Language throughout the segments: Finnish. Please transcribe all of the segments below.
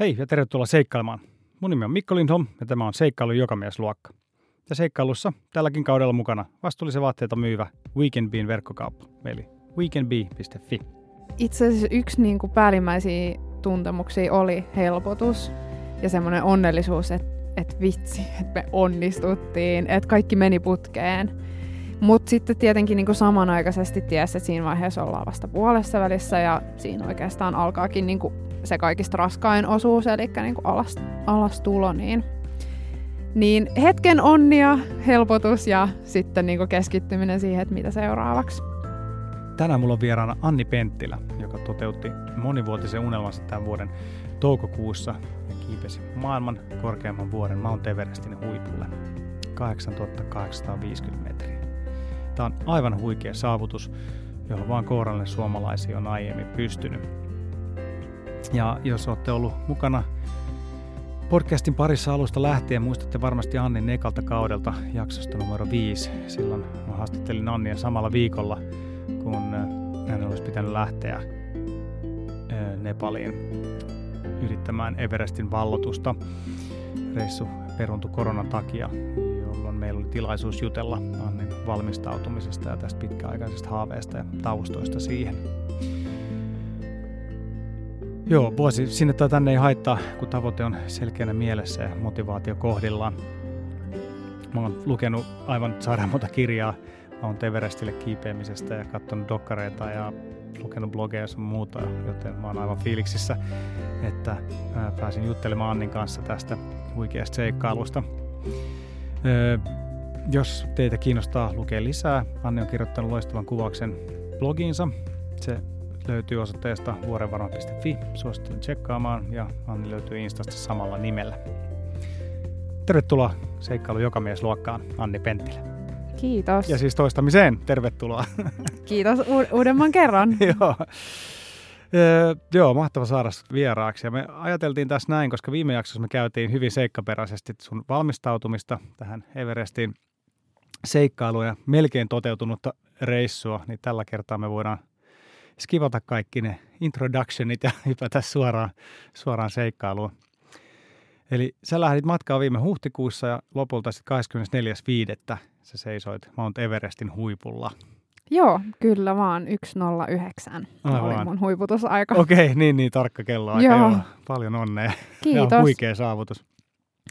Hei ja tervetuloa seikkailemaan. Mun nimi on Mikko Lindholm ja tämä on Seikkailu Jokamiesluokka. Ja seikkailussa tälläkin kaudella mukana vastuullisia vaatteita myyvä Weekend Bean verkkokauppa, eli weekendbee.fi. Itse asiassa yksi niin kuin päällimmäisiä tuntemuksia oli helpotus ja semmoinen onnellisuus, että, että vitsi, että me onnistuttiin, että kaikki meni putkeen. Mutta sitten tietenkin niin kuin samanaikaisesti tiesi, että siinä vaiheessa ollaan vasta puolessa välissä ja siinä oikeastaan alkaakin niin kuin se kaikista raskain osuus, eli niin kuin alas, alastulo, niin, niin hetken onnia, helpotus ja sitten niin kuin keskittyminen siihen, että mitä seuraavaksi. Tänään mulla on vieraana Anni Penttilä, joka toteutti monivuotisen unelmansa tämän vuoden toukokuussa ja kiipesi maailman korkeamman vuoren Mount Everestin huipulle 8850 metriä. Tämä on aivan huikea saavutus, johon vaan kourallinen suomalaisia on aiemmin pystynyt. Ja jos olette ollut mukana podcastin parissa alusta lähtien, muistatte varmasti Annin ekalta kaudelta jaksosta numero 5. Silloin mä haastattelin Annia samalla viikolla, kun äh, hän olisi pitänyt lähteä äh, Nepaliin yrittämään Everestin vallotusta. Reissu peruntui koronan takia, jolloin meillä oli tilaisuus jutella Annin valmistautumisesta ja tästä pitkäaikaisesta haaveesta ja taustoista siihen. Joo, vuosi sinne tai tänne ei haittaa, kun tavoite on selkeänä mielessä ja motivaatio kohdillaan. Mä oon lukenut aivan sairaan monta kirjaa Mount Everestille kiipeämisestä ja katsonut dokkareita ja lukenut blogeja ja muuta, joten mä oon aivan fiiliksissä, että pääsin juttelemaan Annin kanssa tästä huikeasta seikkailusta. Jos teitä kiinnostaa lukea lisää, Anni on kirjoittanut loistavan kuvauksen blogiinsa. Se löytyy osoitteesta vuorenvarma.fi. Suosittelen tsekkaamaan ja Anni löytyy Instasta samalla nimellä. Tervetuloa Seikkailu Jokamiesluokkaan, Anni Penttilä. Kiitos. Ja siis toistamiseen, tervetuloa. Kiitos u- uudemman kerran. joo. Öö, joo, mahtava saada vieraaksi. Ja me ajateltiin tässä näin, koska viime jaksossa me käytiin hyvin seikkaperäisesti sun valmistautumista tähän Everestin seikkailuun ja melkein toteutunutta reissua, niin tällä kertaa me voidaan skivata kaikki ne introductionit ja hypätä suoraan, suoraan seikkailuun. Eli sä lähdit matkaan viime huhtikuussa ja lopulta sitten 24.5. sä seisoit Mount Everestin huipulla. Joo, kyllä vaan 109 Aivan. oli mun huiputusaika. Okei, niin, niin tarkka kello aika. Joo. Joo. Paljon onnea. Kiitos. Ja huikea saavutus.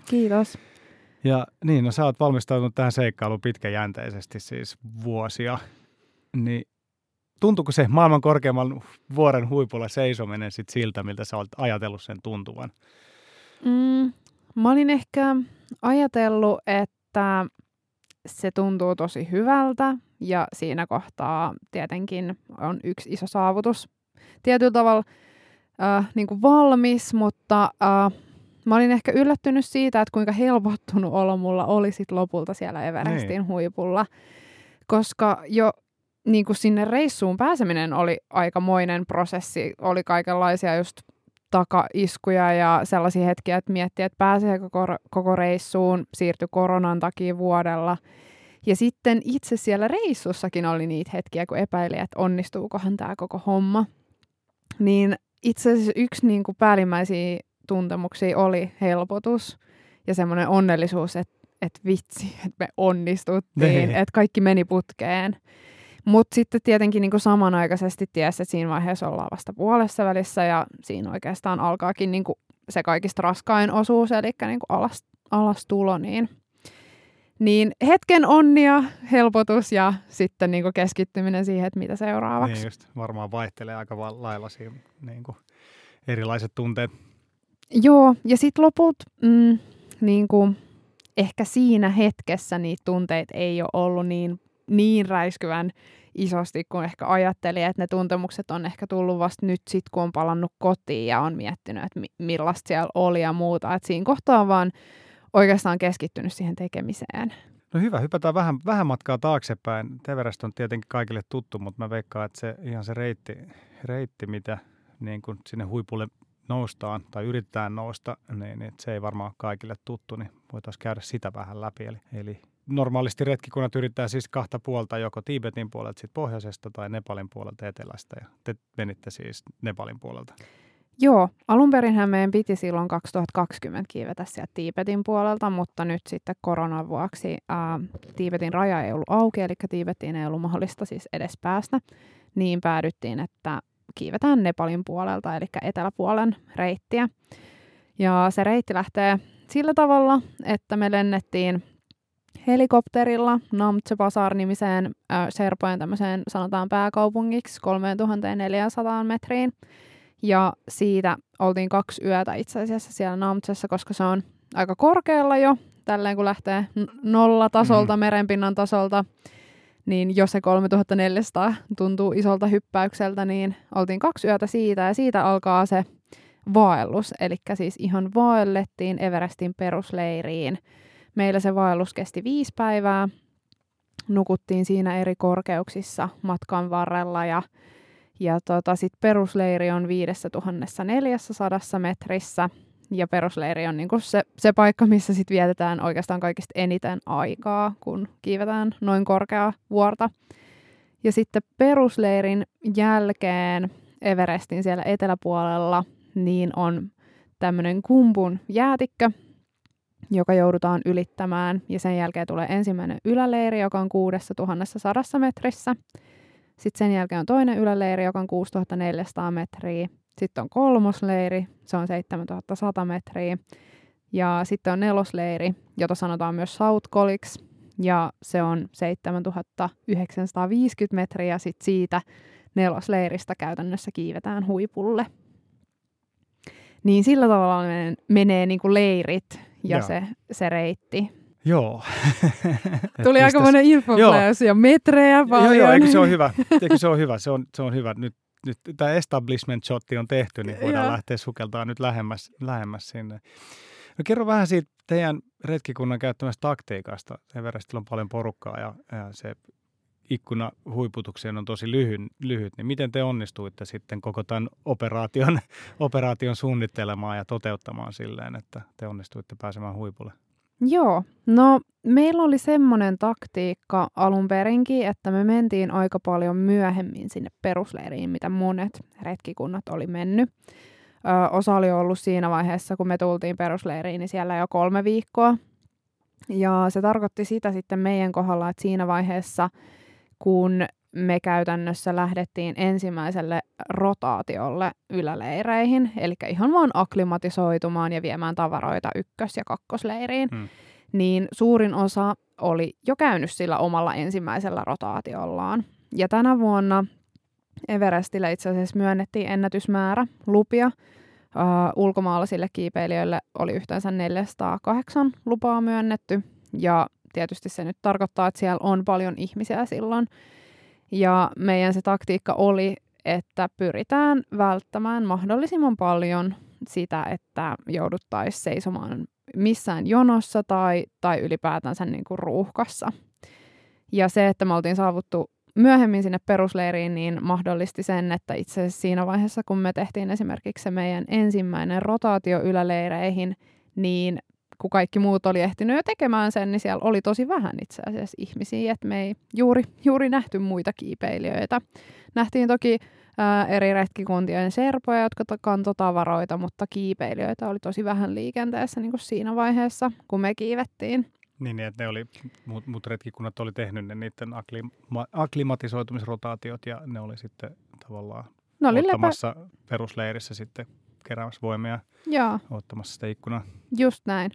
Kiitos. Ja niin, no sä oot valmistautunut tähän seikkailuun pitkäjänteisesti siis vuosia. Niin tuntuuko se maailman korkeamman vuoren huipulla seisominen sit siltä, miltä sä olet ajatellut sen tuntuvan? Mm, mä olin ehkä ajatellut, että se tuntuu tosi hyvältä ja siinä kohtaa tietenkin on yksi iso saavutus. Tietyllä tavalla äh, niin kuin valmis, mutta äh, mä olin ehkä yllättynyt siitä, että kuinka helpottunut olo mulla oli sit lopulta siellä Everestin niin. huipulla. Koska jo niin kuin sinne reissuun pääseminen oli aikamoinen prosessi. Oli kaikenlaisia just takaiskuja ja sellaisia hetkiä, että miettii, että pääsee koko, koko reissuun, siirtyi koronan takia vuodella. Ja sitten itse siellä reissussakin oli niitä hetkiä, kun epäili, että onnistuukohan tämä koko homma. Niin itse asiassa yksi niin kuin päällimmäisiä tuntemuksia oli helpotus ja semmoinen onnellisuus, että, että vitsi, että me onnistuttiin, niin. että kaikki meni putkeen. Mutta sitten tietenkin niin samanaikaisesti tiesi, että siinä vaiheessa ollaan vasta puolessa välissä ja siinä oikeastaan alkaakin niin se kaikista raskain osuus, eli niin alas, alastulo, niin, niin hetken onnia, helpotus ja sitten niin keskittyminen siihen, että mitä seuraavaksi. Niin just, varmaan vaihtelee aika lailla siinä niin kuin erilaiset tunteet. Joo, ja sitten loput mm, niin kuin, ehkä siinä hetkessä niitä tunteita ei ole ollut niin niin räiskyvän isosti, kun ehkä ajatteli, että ne tuntemukset on ehkä tullut vasta nyt sit, kun on palannut kotiin ja on miettinyt, että mi- millaista siellä oli ja muuta. Että siinä kohtaa on vaan oikeastaan keskittynyt siihen tekemiseen. No hyvä, hypätään vähän, vähän matkaa taaksepäin. Everest on tietenkin kaikille tuttu, mutta mä veikkaan, että se ihan se reitti, reitti mitä niin kun sinne huipulle noustaan tai yritetään nousta, niin, niin se ei varmaan kaikille tuttu, niin voitaisiin käydä sitä vähän läpi. Eli, eli normaalisti retkikunnat yrittää siis kahta puolta, joko Tiibetin puolelta sit pohjoisesta tai Nepalin puolelta etelästä, ja te menitte siis Nepalin puolelta. Joo, alun perinhän meidän piti silloin 2020 kiivetä sieltä Tiipetin puolelta, mutta nyt sitten koronan vuoksi ää, Tiipetin raja ei ollut auki, eli Tiipetiin ei ollut mahdollista siis edes päästä, niin päädyttiin, että kiivetään Nepalin puolelta, eli eteläpuolen reittiä. Ja se reitti lähtee sillä tavalla, että me lennettiin helikopterilla Namche Bazar-nimiseen äh, Serpojen tämmöiseen sanotaan pääkaupungiksi 3400 metriin. Ja siitä oltiin kaksi yötä itse asiassa siellä Namchessa, koska se on aika korkealla jo, tälleen kun lähtee nolla tasolta, mm. merenpinnan tasolta, niin jos se 3400 tuntuu isolta hyppäykseltä, niin oltiin kaksi yötä siitä ja siitä alkaa se vaellus. Eli siis ihan vaellettiin Everestin perusleiriin. Meillä se vaellus kesti viisi päivää. Nukuttiin siinä eri korkeuksissa matkan varrella ja, ja tota, sit perusleiri on 5400 metrissä ja perusleiri on niinku se, se paikka, missä sit vietetään oikeastaan kaikista eniten aikaa, kun kiivetään noin korkea vuorta. Ja sitten perusleirin jälkeen Everestin siellä eteläpuolella niin on tämmöinen kumpun jäätikkö, joka joudutaan ylittämään. Ja sen jälkeen tulee ensimmäinen yläleiri, joka on 6100 metrissä. Sitten sen jälkeen on toinen yläleiri, joka on 6400 metriä. Sitten on kolmosleiri, se on 7100 metriä. Ja sitten on nelosleiri, jota sanotaan myös South Colix, ja se on 7950 metriä. Sitten siitä nelosleiristä käytännössä kiivetään huipulle. Niin sillä tavalla menee, menee niin kuin leirit ja se, se reitti. Joo. Tuli aika monen infoflash ja metrejä paljon. Joo, joo, eikö se ole hyvä? Eikö se ole hyvä? Se on, se on hyvä. Nyt, nyt tämä establishment shotti on tehty, niin voidaan lähteä sukeltaa nyt lähemmäs, lähemmäs sinne. No kerro vähän siitä teidän retkikunnan käyttämästä taktiikasta. Everestillä on paljon porukkaa ja, ja se ikkuna huiputukseen on tosi lyhy, lyhyt, niin miten te onnistuitte sitten koko tämän operaation, operaation suunnittelemaan ja toteuttamaan silleen, että te onnistuitte pääsemään huipulle? Joo, no meillä oli semmoinen taktiikka alun perinkin, että me mentiin aika paljon myöhemmin sinne perusleiriin, mitä monet retkikunnat oli mennyt. Ö, osa oli ollut siinä vaiheessa, kun me tultiin perusleiriin, niin siellä jo kolme viikkoa. Ja se tarkoitti sitä sitten meidän kohdalla, että siinä vaiheessa – kun me käytännössä lähdettiin ensimmäiselle rotaatiolle yläleireihin, eli ihan vaan akklimatisoitumaan ja viemään tavaroita ykkös- ja kakkosleiriin, hmm. niin suurin osa oli jo käynyt sillä omalla ensimmäisellä rotaatiollaan. Ja tänä vuonna Everestille itse asiassa myönnettiin ennätysmäärä lupia. Uh, ulkomaalaisille kiipeilijöille oli yhteensä 408 lupaa myönnetty, ja tietysti se nyt tarkoittaa, että siellä on paljon ihmisiä silloin. Ja meidän se taktiikka oli, että pyritään välttämään mahdollisimman paljon sitä, että jouduttaisiin seisomaan missään jonossa tai, tai ylipäätänsä niin kuin ruuhkassa. Ja se, että me oltiin saavuttu myöhemmin sinne perusleiriin, niin mahdollisti sen, että itse asiassa siinä vaiheessa, kun me tehtiin esimerkiksi se meidän ensimmäinen rotaatio yläleireihin, niin kun kaikki muut oli ehtinyt jo tekemään sen, niin siellä oli tosi vähän itse asiassa ihmisiä, että me ei juuri, juuri nähty muita kiipeilijöitä. Nähtiin toki ää, eri retkikuntien serpoja, jotka kantoi tavaroita, mutta kiipeilijöitä oli tosi vähän liikenteessä niin kuin siinä vaiheessa, kun me kiivettiin. Niin, että ne oli, muut, muut retkikunnat oli tehnyt ne niiden aklima, aklimatisoitumisrotaatiot ja ne oli sitten tavallaan ne oli ottamassa lepä... perusleirissä sitten keräämässä voimia Joo. ottamassa sitä ikkunaa. Just näin.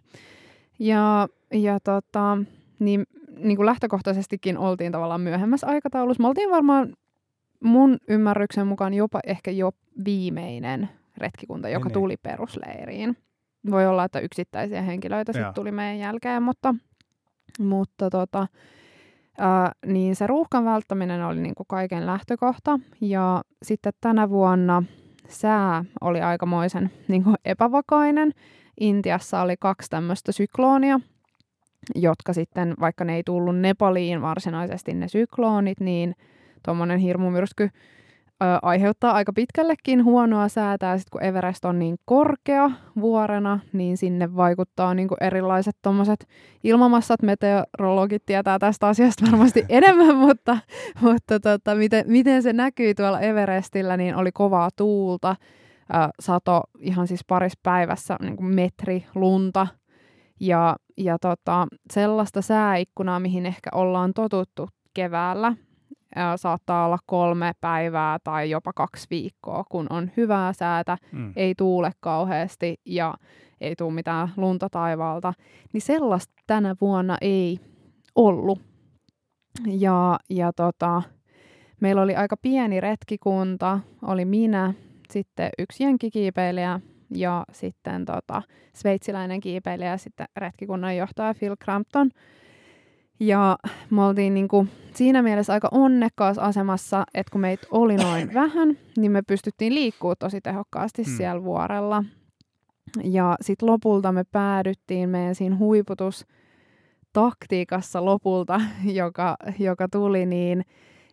Ja, ja tota, niin, niin kuin lähtökohtaisestikin oltiin tavallaan myöhemmässä aikataulussa. Me oltiin varmaan mun ymmärryksen mukaan jopa ehkä jo viimeinen retkikunta, joka niin, niin. tuli perusleiriin. Voi olla, että yksittäisiä henkilöitä sitten tuli meidän jälkeen, mutta, mutta tota, ää, niin se ruuhkan välttäminen oli niin kuin kaiken lähtökohta. Ja sitten tänä vuonna sää oli aikamoisen niin kuin epävakainen. Intiassa oli kaksi tämmöistä sykloonia, jotka sitten, vaikka ne ei tullut Nepaliin varsinaisesti ne sykloonit, niin tuommoinen hirmumyrsky aiheuttaa aika pitkällekin huonoa säätää. Sitten kun Everest on niin korkea vuorena, niin sinne vaikuttaa niin kuin erilaiset tuommoiset ilmamassat. Meteorologit tietää tästä asiasta varmasti enemmän, mutta, mutta tota, miten, miten se näkyy tuolla Everestillä, niin oli kovaa tuulta. Ö, sato ihan siis parissa päivässä niin kuin metri lunta. Ja, ja tota, sellaista sääikkunaa, mihin ehkä ollaan totuttu keväällä, saattaa olla kolme päivää tai jopa kaksi viikkoa, kun on hyvää säätä, mm. ei tuule kauheasti ja ei tule mitään lunta taivaalta, niin sellaista tänä vuonna ei ollut. Ja, ja tota, meillä oli aika pieni retkikunta, oli minä, sitten yksi jenkkikiipeilijä ja sitten tota, sveitsiläinen kiipeilijä, sitten retkikunnan johtaja Phil Crampton – ja me oltiin niin kuin siinä mielessä aika onnekkaassa asemassa, että kun meitä oli noin vähän, niin me pystyttiin liikkuu tosi tehokkaasti hmm. siellä vuorella. Ja sitten lopulta me päädyttiin meidän siinä huiputustaktiikassa lopulta, joka, joka tuli niin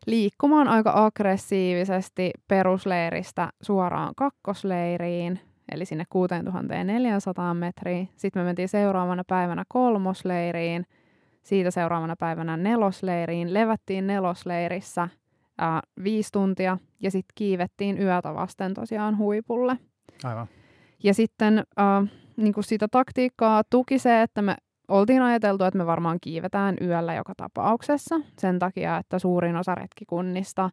liikkumaan aika aggressiivisesti perusleiristä suoraan kakkosleiriin, eli sinne 6400 metriin. Sitten me mentiin seuraavana päivänä kolmosleiriin – siitä seuraavana päivänä nelosleiriin. Levättiin nelosleirissä ää, viisi tuntia ja sitten kiivettiin yötä vasten tosiaan huipulle. Aivan. Ja sitten ää, niin kuin sitä taktiikkaa tuki se, että me oltiin ajateltu, että me varmaan kiivetään yöllä joka tapauksessa sen takia, että suurin osa retkikunnista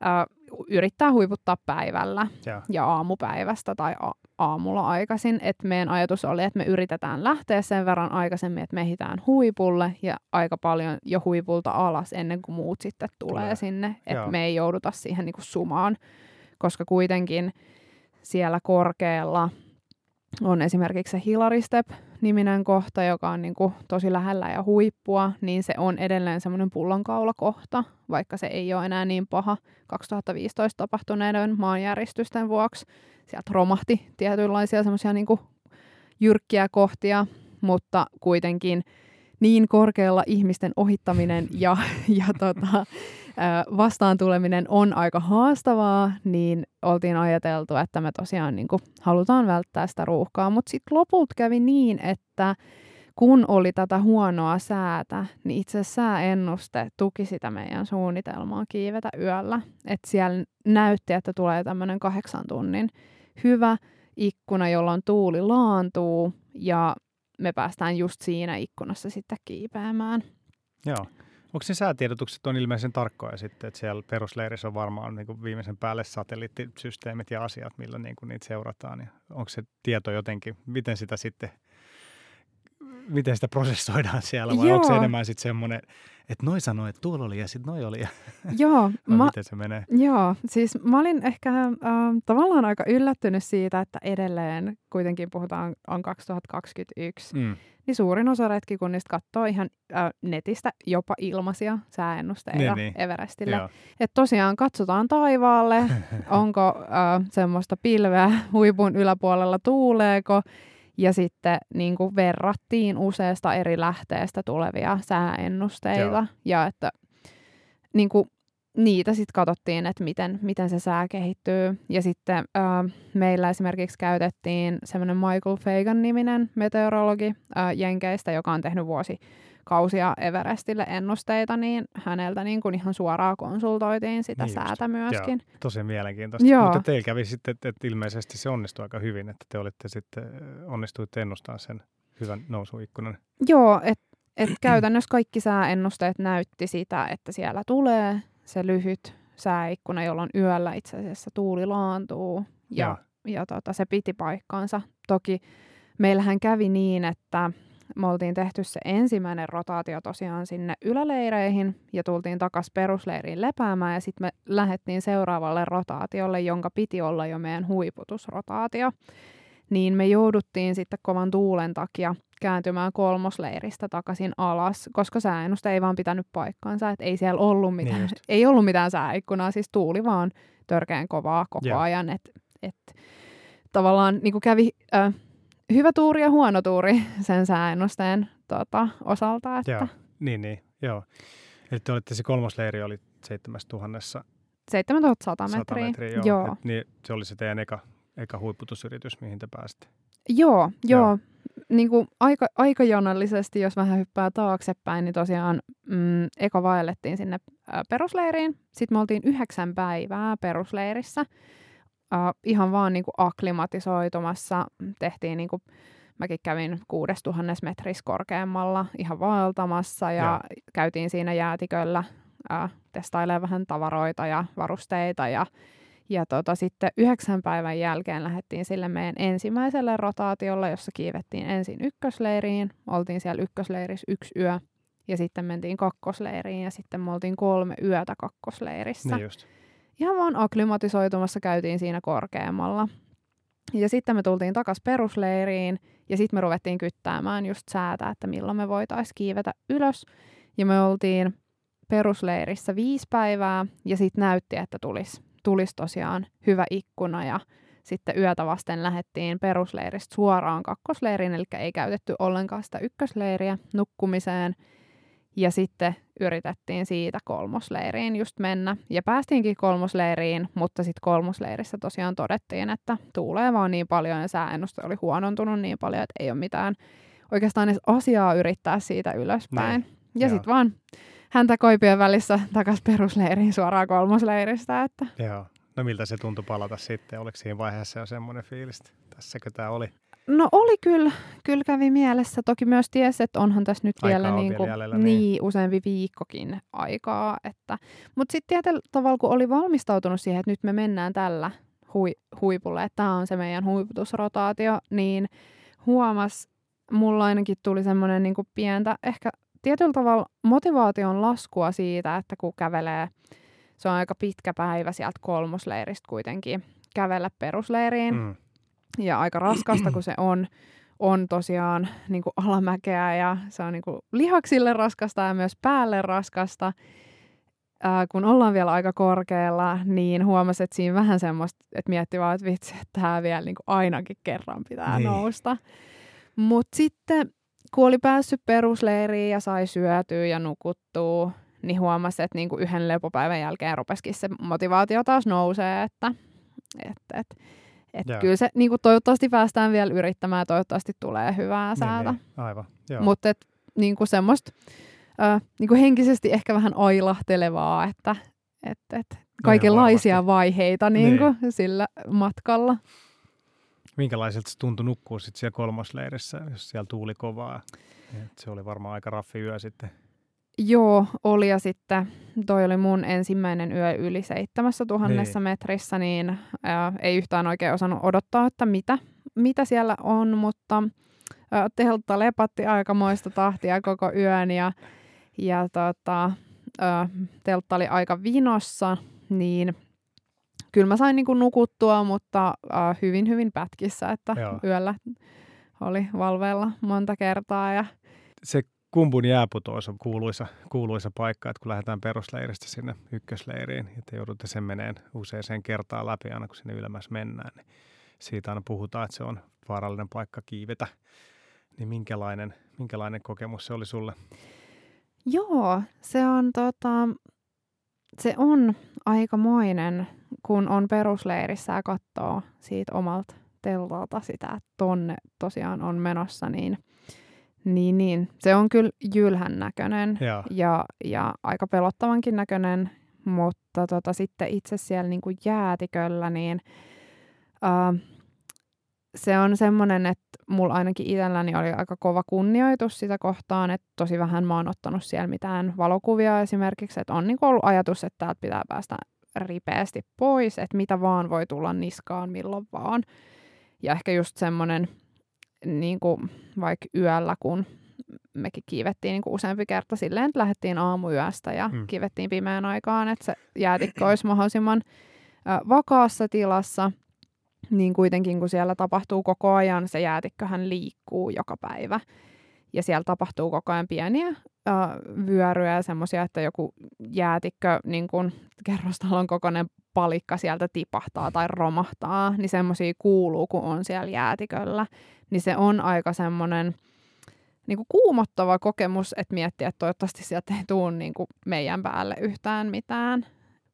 ää, yrittää huiputtaa päivällä ja, ja aamupäivästä tai a- aamulla aikaisin. Et meidän ajatus oli, että me yritetään lähteä sen verran aikaisemmin, että me ehditään huipulle ja aika paljon jo huipulta alas ennen kuin muut sitten tulee, tulee. sinne. Että me ei jouduta siihen niinku sumaan, koska kuitenkin siellä korkealla on esimerkiksi se Hillary Step-niminen kohta, joka on niin kuin tosi lähellä ja huippua, niin se on edelleen semmoinen pullonkaulakohta, vaikka se ei ole enää niin paha 2015 tapahtuneiden maanjäristysten vuoksi. Sieltä romahti tietynlaisia semmoisia niin jyrkkiä kohtia, mutta kuitenkin niin korkealla ihmisten ohittaminen ja, ja tota, vastaan tuleminen on aika haastavaa, niin oltiin ajateltu, että me tosiaan niin kuin, halutaan välttää sitä ruuhkaa. Mutta sitten lopulta kävi niin, että kun oli tätä huonoa säätä, niin itse sääennuste tuki sitä meidän suunnitelmaa kiivetä yöllä. Että siellä näytti, että tulee tämmöinen kahdeksan tunnin hyvä ikkuna, jolloin tuuli laantuu ja me päästään just siinä ikkunassa sitten kiipeämään. Joo. Onko se säätiedotukset on ilmeisen tarkkoja sitten, että siellä perusleirissä on varmaan niin kuin viimeisen päälle satelliittisysteemit ja asiat, millä niin kuin niitä seurataan. Ja onko se tieto jotenkin, miten sitä sitten, miten sitä prosessoidaan siellä vai Joo. onko se enemmän sitten semmoinen, että noi sanoi, että tuolla oli ja sitten noi oli. Joo. mä, miten se menee? Joo, siis mä olin ehkä äh, tavallaan aika yllättynyt siitä, että edelleen kuitenkin puhutaan on 2021. Mm niin suurin osa retkikunnista katsoo ihan äh, netistä jopa ilmaisia sääennusteita niin, niin. Everestille. Et tosiaan katsotaan taivaalle, onko äh, semmoista pilveä huipun yläpuolella, tuuleeko, ja sitten niin kuin verrattiin useasta eri lähteestä tulevia sääennusteita, Joo. ja että niin kuin, niitä sitten katsottiin, että miten, miten se sää kehittyy. Ja sitten äh, meillä esimerkiksi käytettiin semmoinen Michael Fagan-niminen meteorologi äh, Jenkeistä, joka on tehnyt vuosi kausia Everestille ennusteita, niin häneltä niin kuin ihan suoraan konsultoitiin sitä niin säätä just. myöskin. Joo, tosi mielenkiintoista. Joo. Mutta teillä kävi sitten, että, että ilmeisesti se onnistui aika hyvin, että te olitte sitten, onnistuitte ennustamaan sen hyvän nousuikkunan. Joo, että et käytännössä kaikki sääennusteet näytti sitä, että siellä tulee se lyhyt sääikkuna, jolloin yöllä itse asiassa tuuli laantuu ja, ja. ja tota, se piti paikkaansa. Toki meillähän kävi niin, että me oltiin tehty se ensimmäinen rotaatio tosiaan sinne yläleireihin ja tultiin takaisin perusleiriin lepäämään ja sitten me lähdettiin seuraavalle rotaatiolle, jonka piti olla jo meidän huiputusrotaatio. Niin me jouduttiin sitten kovan tuulen takia kääntymään kolmosleiristä takaisin alas, koska sääennuste ei vaan pitänyt paikkaansa, että ei siellä ollut mitään, niin ei ollut mitään sääikkunaa, siis tuuli vaan törkeän kovaa koko yeah. ajan, että et, tavallaan niin kävi äh, hyvä tuuri ja huono tuuri sen sääennusteen tota, osalta. Että... Joo, niin, niin, joo. Eli te olitte, se kolmosleiri oli 7000 7100 metriä. metriä joo. joo. Et, niin, se oli se teidän eka, eka huipputusyritys, mihin te pääsitte. Joo, joo. joo niin kuin aika, aikajonallisesti, jos vähän hyppää taaksepäin, niin tosiaan mm, eka vaellettiin sinne ä, perusleiriin. Sitten me oltiin yhdeksän päivää perusleirissä. Uh, ihan vaan niin kuin akklimatisoitumassa. Tehtiin niin kuin, mäkin kävin 6000 metrissä korkeammalla ihan vaeltamassa ja ja. käytiin siinä jäätiköllä uh, testailemaan vähän tavaroita ja varusteita ja ja tota, sitten yhdeksän päivän jälkeen lähdettiin sille meidän ensimmäiselle rotaatiolle, jossa kiivettiin ensin ykkösleiriin. Oltiin siellä ykkösleirissä yksi yö ja sitten mentiin kakkosleiriin ja sitten me oltiin kolme yötä kakkosleirissä. Niin just. Ihan vaan aklimatisoitumassa käytiin siinä korkeammalla. Ja sitten me tultiin takas perusleiriin ja sitten me ruvettiin kyttäämään just säätä, että milloin me voitaisiin kiivetä ylös. Ja me oltiin perusleirissä viisi päivää ja sitten näytti, että tulisi tulis tosiaan hyvä ikkuna ja sitten yötä vasten lähdettiin perusleiristä suoraan kakkosleiriin, eli ei käytetty ollenkaan sitä ykkösleiriä nukkumiseen. Ja sitten yritettiin siitä kolmosleiriin just mennä. Ja päästiinkin kolmosleiriin, mutta sitten kolmosleirissä tosiaan todettiin, että tuulee vaan niin paljon ja sääennuste oli huonontunut niin paljon, että ei ole mitään oikeastaan edes asiaa yrittää siitä ylöspäin. Niin. Ja sitten vaan häntä koipien välissä takaisin perusleiriin suoraan kolmosleiristä. Että. Joo. No miltä se tuntui palata sitten? Oliko siinä vaiheessa jo semmoinen fiilis, tässäkö tämä oli? No oli kyllä, kyllä kävi mielessä. Toki myös tiesi, että onhan tässä nyt Aikaa vielä, on niin vielä kuin, jäljellä, niin, niin. useampi viikkokin aikaa. Että. Mutta sitten tietyllä tavalla, kun oli valmistautunut siihen, että nyt me mennään tällä hui, huipulle, että tämä on se meidän huiputusrotaatio, niin huomas, mulla ainakin tuli semmoinen niin pientä, ehkä tietyllä tavalla motivaation laskua siitä, että kun kävelee, se on aika pitkä päivä sieltä kolmosleiristä kuitenkin kävellä perusleiriin. Mm. Ja aika raskasta, kun se on, on tosiaan niin kuin alamäkeä ja se on niin kuin lihaksille raskasta ja myös päälle raskasta. Ää, kun ollaan vielä aika korkealla, niin huomasin, että siinä vähän semmoista, että mietti vaan, että vitsi, että tämä vielä niin kuin ainakin kerran pitää Niin. nousta. Mutta sitten kun oli päässyt perusleiriin ja sai syötyä ja nukuttua, niin huomasi, että niinku yhden lepopäivän jälkeen rupesikin se motivaatio taas nousee, että et, et, et Joo. kyllä se niinku toivottavasti päästään vielä yrittämään ja toivottavasti tulee hyvää säätä. Niin, niin. Aivan, joo. Mutta niinku semmoista ö, niinku henkisesti ehkä vähän ailahtelevaa, että et, et kaikenlaisia varmasti. vaiheita niinku sillä matkalla. Minkälaiselta se tuntui nukkua sitten siellä kolmosleirissä, jos siellä tuuli kovaa? Et se oli varmaan aika raffi yö sitten. Joo, oli ja sitten toi oli mun ensimmäinen yö yli seitsemässä tuhannessa Niin. metrissä, niin ää, ei yhtään oikein osannut odottaa, että mitä, mitä siellä on, mutta ää, teltta lepatti aikamoista tahtia koko yön ja, ja tota, ää, teltta oli aika vinossa, niin kyllä mä sain niinku nukuttua, mutta ää, hyvin hyvin pätkissä, että Joo. yöllä oli valveilla monta kertaa ja Se kumpun jääputous on kuuluisa, kuuluisa paikka, että kun lähdetään perusleiristä sinne ykkösleiriin, että joudutte sen meneen useaseen kertaan läpi aina kun sinne ylemmäs mennään, niin siitä aina puhutaan, että se on vaarallinen paikka kiivetä. Niin minkälainen, minkälainen kokemus se oli sulle? Joo, se on, tota, se on aikamoinen, kun on perusleirissä ja katsoo siitä omalta teltalta sitä, että tonne tosiaan on menossa, niin, niin, niin se on kyllä jylhän näköinen Joo. ja, ja aika pelottavankin näköinen, mutta tota, sitten itse siellä niin kuin jäätiköllä, niin uh, se on semmoinen, että mulla ainakin itselläni oli aika kova kunnioitus sitä kohtaan, että tosi vähän mä oon ottanut siellä mitään valokuvia esimerkiksi, että on niin ollut ajatus, että täältä pitää päästä ripeästi pois, että mitä vaan voi tulla niskaan milloin vaan. Ja ehkä just semmoinen, niin kuin vaikka yöllä, kun mekin kiivettiin niin kuin useampi kerta silleen, että lähdettiin aamuyöstä ja Mm. kiivettiin pimeään aikaan, että se jäätikkö olisi mahdollisimman vakaassa tilassa, niin kuitenkin kun siellä tapahtuu koko ajan, se jäätikköhän liikkuu joka päivä. Ja siellä tapahtuu koko ajan pieniä ö, vyöryjä ja semmoisia, että joku jäätikkö, niin kun kerrostalon kokoinen palikka sieltä tipahtaa tai romahtaa, niin semmoisia kuuluu, kun on siellä jäätiköllä. Niin se on aika semmoinen niin kuin kuumottava kokemus, että miettiä, että toivottavasti sieltä ei tule niin kuin meidän päälle yhtään mitään.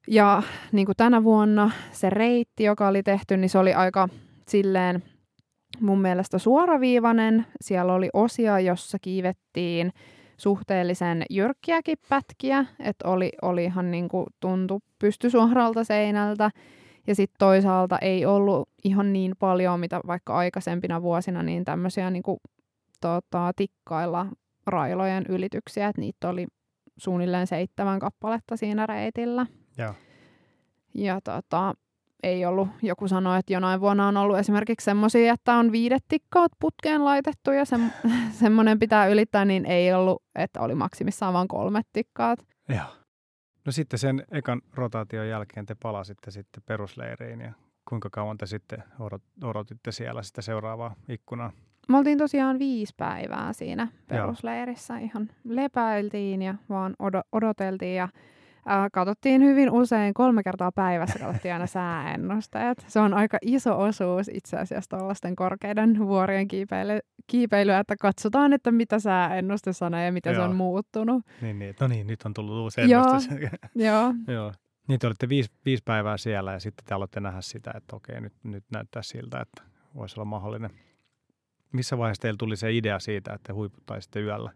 Ja niin kuin tänä vuonna se reitti, joka oli tehty, niin se oli aika silleen mun mielestä suoraviivainen. Siellä oli osia, jossa kiivettiin suhteellisen jyrkkiäkin pätkiä, että oli, oli ihan niin kuin tuntu pystysuoralta seinältä. Ja sitten toisaalta ei ollut ihan niin paljon, mitä vaikka aikaisempina vuosina, niin tämmöisiä niin kuin, tota, tikkailla railojen ylityksiä, että niitä oli suunnilleen seitsemän kappaletta siinä reitillä. Joo. Ja tota, ei ollut, joku sanoi, että jonain vuonna on ollut esimerkiksi semmoisia, että on viidet tikkaat putkeen laitettu ja se, semmoinen pitää ylittää, niin ei ollut, että oli maksimissaan vain kolme tikkaat. Joo. No sitten sen ekan rotaation jälkeen te palasitte sitten perusleiriin ja kuinka kauan te sitten odotitte siellä sitä seuraavaa ikkunaa? Me oltiin tosiaan viisi päivää siinä perusleirissä. Joo. Ihan lepäiltiin ja vaan odoteltiin ja Äh, katsottiin hyvin usein, kolme kertaa päivässä katsottiin aina sääennusteet. Se on aika iso osuus itse asiassa tuollaisten korkeiden vuorien kiipeily, kiipeilyä, että katsotaan, että mitä sääennuste sanoo ja miten Joo. se on muuttunut. Niin, niin. No niin, nyt on tullut uusi ennustus. Joo. Joo. Niin te olitte viisi, viisi päivää siellä ja sitten te aloitte nähdä sitä, että okei, nyt, nyt näyttää siltä, että voisi olla mahdollinen. Missä vaiheessa teillä tuli se idea siitä, että te huiputtaisitte yöllä?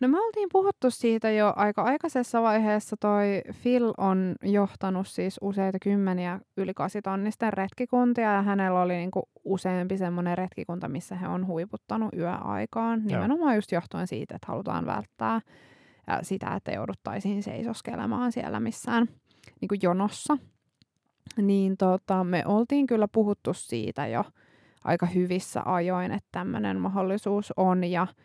No me oltiin puhuttu siitä jo aika aikaisessa vaiheessa. Toi Phil on johtanut siis useita kymmeniä yli kasitonnisten retkikuntia ja hänellä oli niinku useampi semmoinen retkikunta, missä he on huiputtanut yöaikaan. Nimenomaan just johtuen siitä, että halutaan välttää sitä, että jouduttaisiin seisoskelemaan siellä missään niinku jonossa. Niin tota, me oltiin kyllä puhuttu siitä jo aika hyvissä ajoin, että tämmöinen mahdollisuus on ja –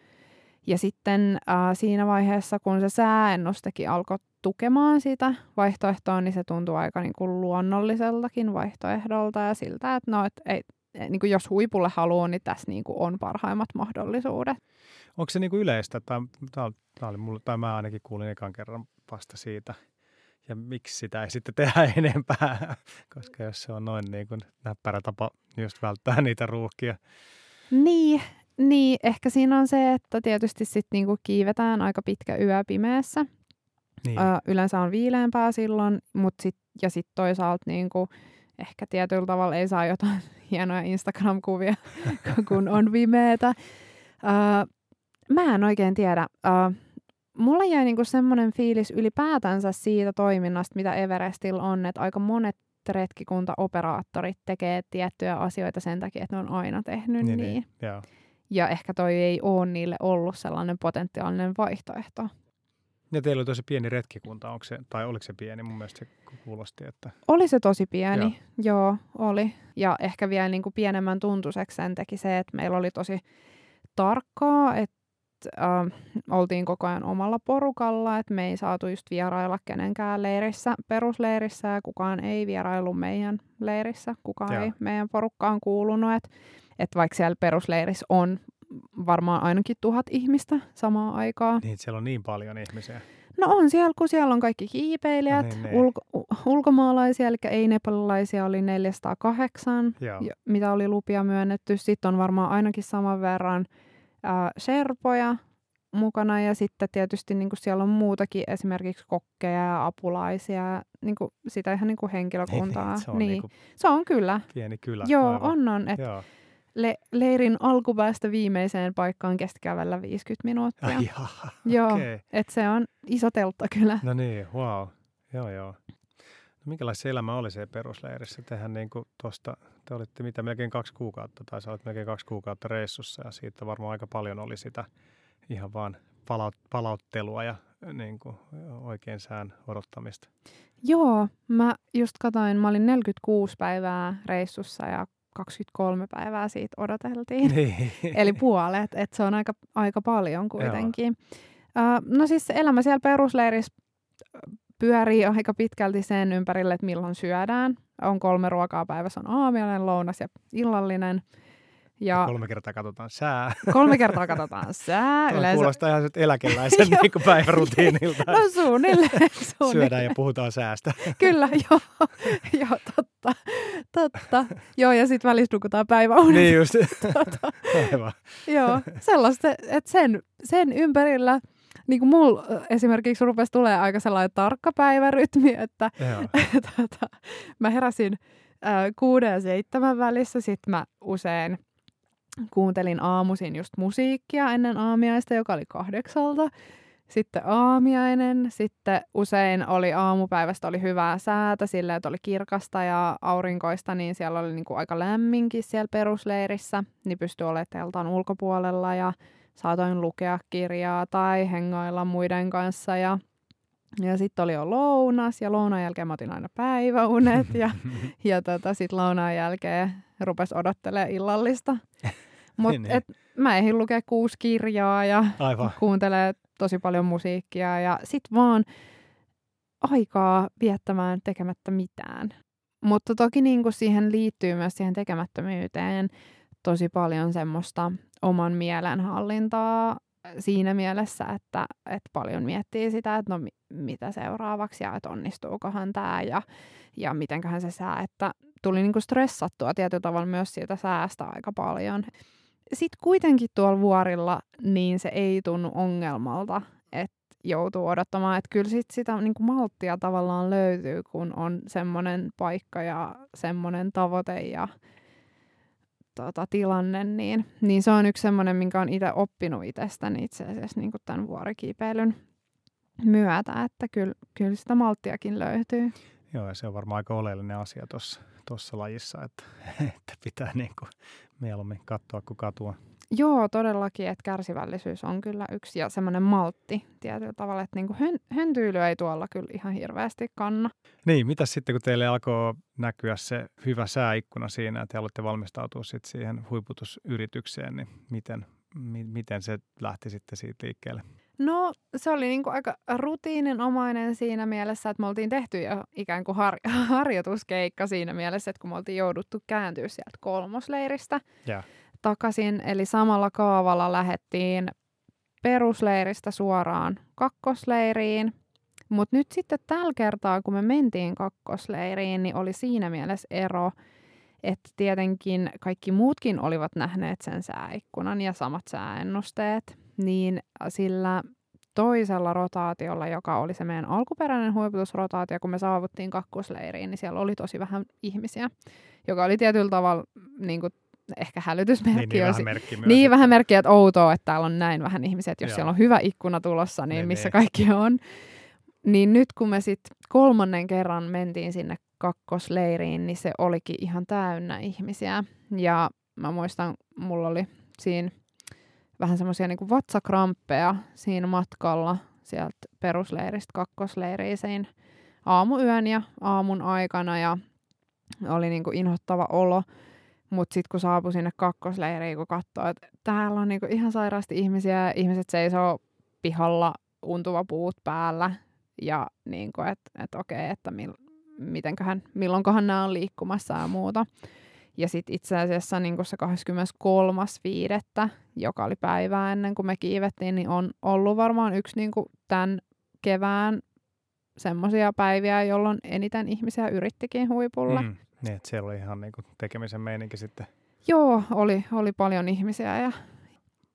ja sitten äh, siinä vaiheessa, kun se sääennustekin alkoi tukemaan sitä vaihtoehtoa, niin se tuntui aika niin kuin luonnolliseltakin vaihtoehdolta ja siltä, että no, et, ei, niin kuin jos huipulle haluaa, niin tässä niin kuin on parhaimmat mahdollisuudet. Onko se niin kuin yleistä? Tämä, tämä, oli mulle, tai mä ainakin kuulin ekan kerran vasta siitä. Ja miksi sitä ei sitten tehdä enempää, koska jos se on noin niin kuin näppärä tapa just välttää niitä ruuhkia. Niin, niin, ehkä siinä on se, että tietysti sitten niinku kiivetään aika pitkä yö pimeässä. Niin. Ö, yleensä on viileämpää silloin, mut sit, ja sitten toisaalta niinku, ehkä tietyllä tavalla ei saa jotain hienoja Instagram-kuvia, kun on vimeetä. Ö, mä en oikein tiedä. Ö, mulla jäi niinku semmoinen fiilis ylipäätänsä siitä toiminnasta, mitä Everestillä on, että aika monet retkikuntaoperaattorit tekee tiettyjä asioita sen takia, että ne on aina tehnyt niin. niin. niin. Joo. Ja ehkä toi ei ole niille ollut sellainen potentiaalinen vaihtoehto. Ja teillä oli tosi pieni retkikunta, onko se, tai oliko se pieni? Mun mielestä se kuulosti, että... Oli se tosi pieni, joo, joo oli. Ja ehkä vielä niin kuin pienemmän tuntuiseksi sen teki se, että meillä oli tosi tarkkaa, että äh, oltiin koko ajan omalla porukalla, että me ei saatu just vierailla kenenkään leirissä, perusleirissä, ja kukaan ei vierailu meidän leirissä, kukaan joo. ei meidän porukkaan kuulunut, että että vaikka siellä perusleirissä on varmaan ainakin tuhat ihmistä samaan aikaan. Niin, siellä on niin paljon ihmisiä. No on siellä, kun siellä on kaikki kiipeilijät, no niin, niin. ulko- ulkomaalaisia, eli ei-nepalilaisia oli 408, Joo. mitä oli lupia myönnetty. Sitten on varmaan ainakin saman verran äh, serpoja mukana ja sitten tietysti niin kuin siellä on muutakin, esimerkiksi kokkeja ja apulaisia, niin kuin sitä ihan niin kuin henkilökuntaa. Niin, se, on niin. Niin kuin se on kyllä. Pieni kylä. Joo, aivan. on on. Et, Joo le- leirin alkupäästä viimeiseen paikkaan kesti kävellä 50 minuuttia. Ai jaha, Joo, okay. et se on iso teltta kyllä. No niin, wow. Joo, joo. No, minkälaista se elämä oli se perusleirissä? Tehän niin kuin tosta, te olitte mitä, melkein kaksi kuukautta, tai sä olit melkein kaksi kuukautta reissussa, ja siitä varmaan aika paljon oli sitä ihan vaan palaut- palauttelua ja niin kuin oikein sään odottamista. Joo, mä just katoin, mä olin 46 päivää reissussa ja 23 päivää siitä odoteltiin. Niin. Eli puolet, että se on aika, aika paljon kuitenkin. Uh, no siis se elämä siellä perusleirissä pyörii aika pitkälti sen ympärille, että milloin syödään. On kolme ruokaa päivässä, on aamiainen, lounas ja illallinen. Ja, ja kolme kertaa katsotaan sää. Kolme kertaa katsotaan sää. Yleensä... kuulostaa ihan eläkeläisen niin päivärutiinilta. no suunnilleen, suunnilleen. Syödään ja puhutaan säästä. Kyllä, joo. joo totta. totta. Joo, ja sitten välissä nukutaan päiväunet. Niin just. tota, Aivan. joo, sellaista, että sen, sen ympärillä niin kuin mulla esimerkiksi rupesi tulee aika sellainen tarkka päivärytmi, että tota, mä heräsin äh, kuuden ja seitsemän välissä, sitten mä usein kuuntelin aamuisin just musiikkia ennen aamiaista, joka oli kahdeksalta. sitten aamiainen, sitten usein oli aamupäivästä oli hyvää säätä sillä, että oli kirkasta ja aurinkoista, niin siellä oli niin kuin aika lämminkin siellä perusleirissä, niin pystyi olemaan teltan ulkopuolella ja saatoin lukea kirjaa tai hengailla muiden kanssa ja ja sitten oli jo lounas ja lounaan jälkeen mä otin aina päiväunet ja, ja tota, sitten lounaan jälkeen rupes odottelemaan illallista. Mutta niin. mä ehdin lukea kuusi kirjaa ja Aivan. kuuntelee tosi paljon musiikkia ja sitten vaan aikaa viettämään tekemättä mitään. Mutta toki niin kuin siihen liittyy myös siihen tekemättömyyteen tosi paljon semmoista oman mielenhallintaa siinä mielessä, että, että paljon miettii sitä, että no mitä seuraavaksi ja että onnistuukohan tämä ja, ja mitenköhän se sää, että tuli niinku stressattua tietyllä tavalla myös siitä säästä aika paljon. Sitten kuitenkin tuolla vuorilla niin se ei tunnu ongelmalta, että joutuu odottamaan, että kyllä sit sitä niinku malttia tavallaan löytyy, kun on semmoinen paikka ja semmoinen tavoite ja tota, tilanne, niin, niin se on yksi semmoinen, minkä on itse oppinut itsestäni itse asiassa niin tämän vuorikiipeilyn myötä, että kyllä, kyllä sitä malttiakin löytyy. Joo, ja se on varmaan aika oleellinen asia tuossa lajissa, että, että pitää niin kuin mieluummin katsoa kuin katua. Joo, todellakin, että kärsivällisyys on kyllä yksi ja semmoinen maltti tietyllä tavalla, että niin kuin höntyyly ei tuolla kyllä ihan hirveästi kanna. Niin, mitä sitten kun teille alkoi näkyä se hyvä sääikkuna siinä, että haluatte valmistautua sitten siihen huiputusyritykseen, niin miten, mi- miten se lähti sitten siitä liikkeelle? No se oli niin kuin aika rutiininomainen siinä mielessä, että me oltiin tehty jo ikään kuin har- harjoituskeikka siinä mielessä, että kun me oltiin jouduttu kääntyä sieltä kolmosleiristä. Yeah takaisin, eli samalla kaavalla lähettiin perusleiristä suoraan kakkosleiriin. Mutta nyt sitten tällä kertaa, kun me mentiin kakkosleiriin, niin oli siinä mielessä ero, että tietenkin kaikki muutkin olivat nähneet sen sääikkunan ja samat sääennusteet, niin sillä toisella rotaatiolla, joka oli se meidän alkuperäinen huiputusrotaatio, kun me saavuttiin kakkosleiriin, niin siellä oli tosi vähän ihmisiä, joka oli tietyllä tavalla niin kuin ehkä hälytysmerkki. Niin, niin olisi, vähän merkki myös. Niin, vähän merkkiä, että outoa, että täällä on näin vähän ihmisiä, että jos Joo. siellä on hyvä ikkuna tulossa, niin, niin missä niin. kaikki on. Niin nyt kun me sitten kolmannen kerran mentiin sinne kakkosleiriin, niin se olikin ihan täynnä ihmisiä. Ja mä muistan, mulla oli siinä vähän semmoisia niin vatsakramppeja siinä matkalla sieltä perusleiristä kakkosleiriin siinä aamuyön ja aamun aikana ja oli niin kuin inhottava olo. Mutta sitten kun saapui sinne kakkosleiriin, kun katsoo, että täällä on niinku ihan sairaasti ihmisiä, ihmiset seisoo pihalla untuva puut päällä ja niinku, että et okei, että mil, mitenköhän, milloinkohan nämä on liikkumassa ja muuta. Ja sitten itse asiassa niin se 23.5., joka oli päivää ennen kuin me kiivettiin, niin on ollut varmaan yksi niin tämän kevään semmoisia päiviä, jolloin eniten ihmisiä yrittikin huipulla. Mm. Niin, että siellä oli ihan niin kuin tekemisen meininki sitten. Joo, oli, oli paljon ihmisiä. Ja...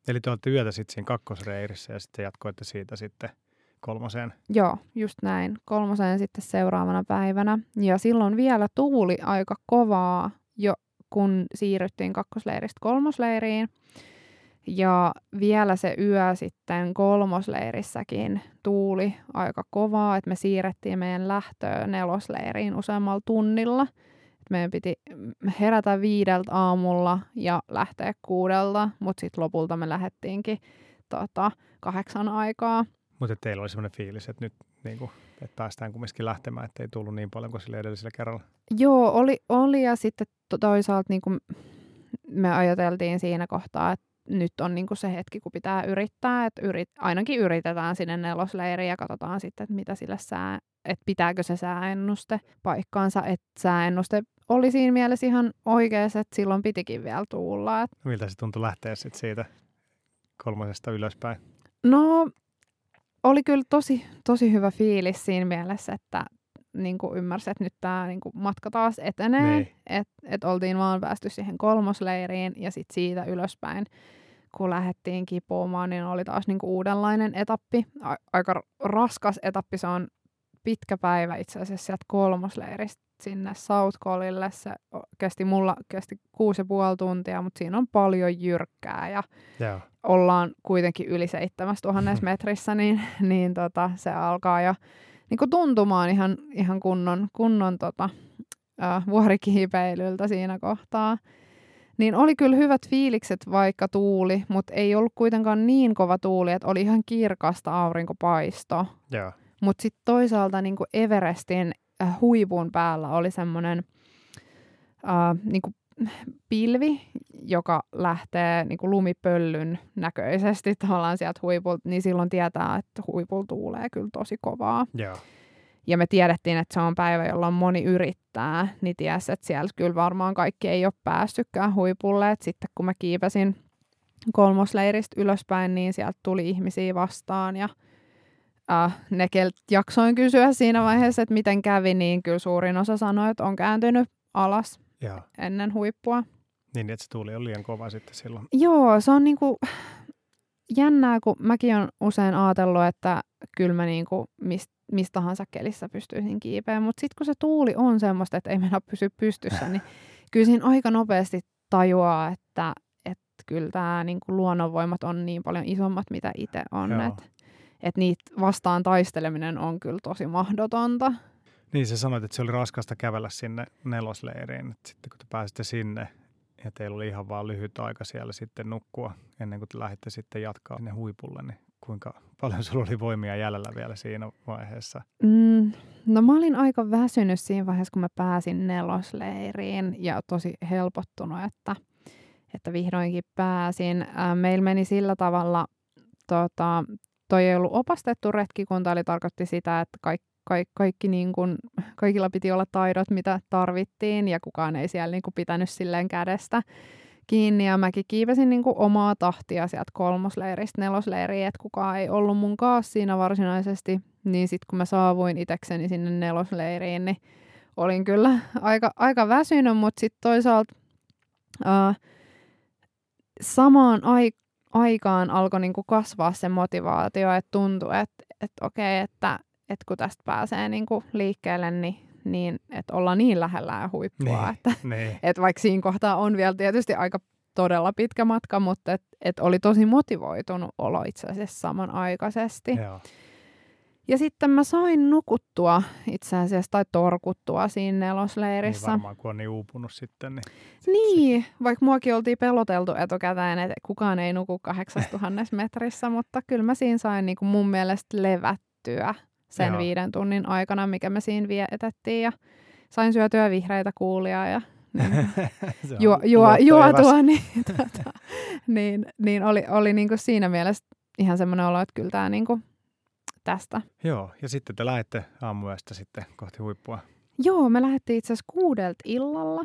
Eli te olette yötä sitten siinä kakkosreirissä ja sitten jatkoitte siitä sitten kolmoseen. Joo, just näin. Kolmoseen sitten seuraavana päivänä. Ja silloin vielä tuuli aika kovaa, jo kun siirryttiin kakkosleiristä kolmosleiriin. Ja vielä se yö sitten kolmosleirissäkin tuuli aika kovaa, että me siirrettiin meidän lähtöä nelosleiriin useammalla tunnilla – meidän piti herätä viideltä aamulla ja lähteä kuudelta, mutta sitten lopulta me lähdettiinkin tota, kahdeksan aikaa. Mutta teillä oli sellainen fiilis, että nyt niin kuin, että päästään kumminkin lähtemään, että ei tullut niin paljon kuin sille edellisellä kerralla. Joo, oli, oli ja sitten toisaalta niin kuin me ajateltiin siinä kohtaa, että nyt on niin kuin se hetki, kun pitää yrittää, että yrit, ainakin yritetään sinne nelosleiriin ja katsotaan sitten, että mitä sille sää, että pitääkö se sääennuste paikkaansa, että sääennuste oli siinä mielessä ihan oikeassa, että silloin pitikin vielä tulla. Että... Miltä se tuntui lähteä sit siitä kolmosesta ylöspäin? No, oli kyllä tosi, tosi hyvä fiilis siinä mielessä, että niin kuin ymmärsi, että nyt tämä niin kuin matka taas etenee. Niin. Että et oltiin vaan päästy siihen kolmosleiriin ja sitten siitä ylöspäin, kun lähdettiin kipuumaan, niin oli taas niin kuin uudenlainen etappi. A- aika raskas etappi se on pitkä päivä itse asiassa sieltä kolmosleiristä sinne South Colille. Se kesti mulla kesti kuusi ja puoli tuntia, mutta siinä on paljon jyrkkää ja Joo. ollaan kuitenkin yli 7000 metrissä, niin, niin tota, se alkaa jo niin kuin tuntumaan ihan, ihan kunnon, kunnon tota, äh, vuorikiipeilyltä siinä kohtaa. Niin oli kyllä hyvät fiilikset, vaikka tuuli, mutta ei ollut kuitenkaan niin kova tuuli, että oli ihan kirkasta aurinkopaisto. Joo. Mutta sitten toisaalta niin Everestin äh, huipun päällä oli semmoinen äh, niin pilvi, joka lähtee niin lumipöllyn näköisesti tavallaan sieltä huipulta, niin silloin tietää, että huipulta tuulee kyllä tosi kovaa. Joo. Ja me tiedettiin, että se on päivä, jolloin moni yrittää, niin ties, että siellä kyllä varmaan kaikki ei ole päässytkään huipulle. Et sitten kun mä kiipesin kolmosleiristä ylöspäin, niin sieltä tuli ihmisiä vastaan ja äh, ne, jaksoin kysyä siinä vaiheessa, että miten kävi, niin kyllä suurin osa sanoi, että on kääntynyt alas Joo. ennen huippua. Niin, että se tuuli on liian kova sitten silloin. Joo, se on niinku jännää, kun mäkin on usein ajatellut, että kyllä mä niinku mist, mistä tahansa kelissä pystyisin kiipeämään, mutta sitten kun se tuuli on semmoista, että ei meillä pysy pystyssä, niin kyllä siinä aika nopeasti tajuaa, että, että kyllä tämä niinku luonnonvoimat on niin paljon isommat, mitä itse on. Että et niitä vastaan taisteleminen on kyllä tosi mahdotonta. Niin, sä sanoit, että se oli raskasta kävellä sinne nelosleiriin. Et sitten kun te pääsitte sinne ja teillä oli ihan vaan lyhyt aika siellä sitten nukkua ennen kuin te lähditte sitten jatkaa sinne huipulle, niin kuinka paljon sulla oli voimia jäljellä vielä siinä vaiheessa? Mm, no mä olin aika väsynyt siinä vaiheessa, kun mä pääsin nelosleiriin ja tosi helpottunut, että, että vihdoinkin pääsin. Äh, meillä meni sillä tavalla, tota, toi ei ollut opastettu retkikunta, eli tarkoitti sitä, että kaikki kaikki, kaikki niin kuin, kaikilla piti olla taidot, mitä tarvittiin, ja kukaan ei siellä niin kuin pitänyt silleen kädestä kiinni. Ja mäkin kiipesin niin kuin omaa tahtia sieltä kolmosleiristä nelosleiriin, että kukaan ei ollut mun kanssa siinä varsinaisesti. Niin sitten kun mä saavuin itekseni sinne nelosleiriin, niin olin kyllä aika, aika väsynyt, mutta sitten toisaalta uh, samaan ai- aikaan alkoi niinku kasvaa se motivaatio, että tuntui, että, että okei, että että kun tästä pääsee niin kuin liikkeelle, niin, niin että ollaan niin lähellä huippua. Niin, että, niin. että vaikka siinä kohtaa on vielä tietysti aika todella pitkä matka, mutta et, et oli tosi motivoitunut olo itse asiassa samanaikaisesti. Joo. Ja sitten mä sain nukuttua itse asiassa, tai torkuttua siinä nelosleirissä. Niin varmaan, kun on niin uupunut sitten. Niin, niin vaikka muakin oltiin peloteltu etukäteen, että kukaan ei nuku 8000 metrissä, mutta kyllä mä siinä sain niin kuin mun mielestä levättyä sen Joo. viiden tunnin aikana, mikä me siinä vietettiin. Ja sain syötyä vihreitä kuulia ja niin, juo, juo, juotua, niin, tota, niin, niin oli, oli niin kuin siinä mielessä ihan semmoinen olo, että kyllä tämä niin kuin tästä. Joo, ja sitten te lähdette aamuyöstä sitten kohti huippua. Joo, me lähdettiin itse asiassa kuudelta illalla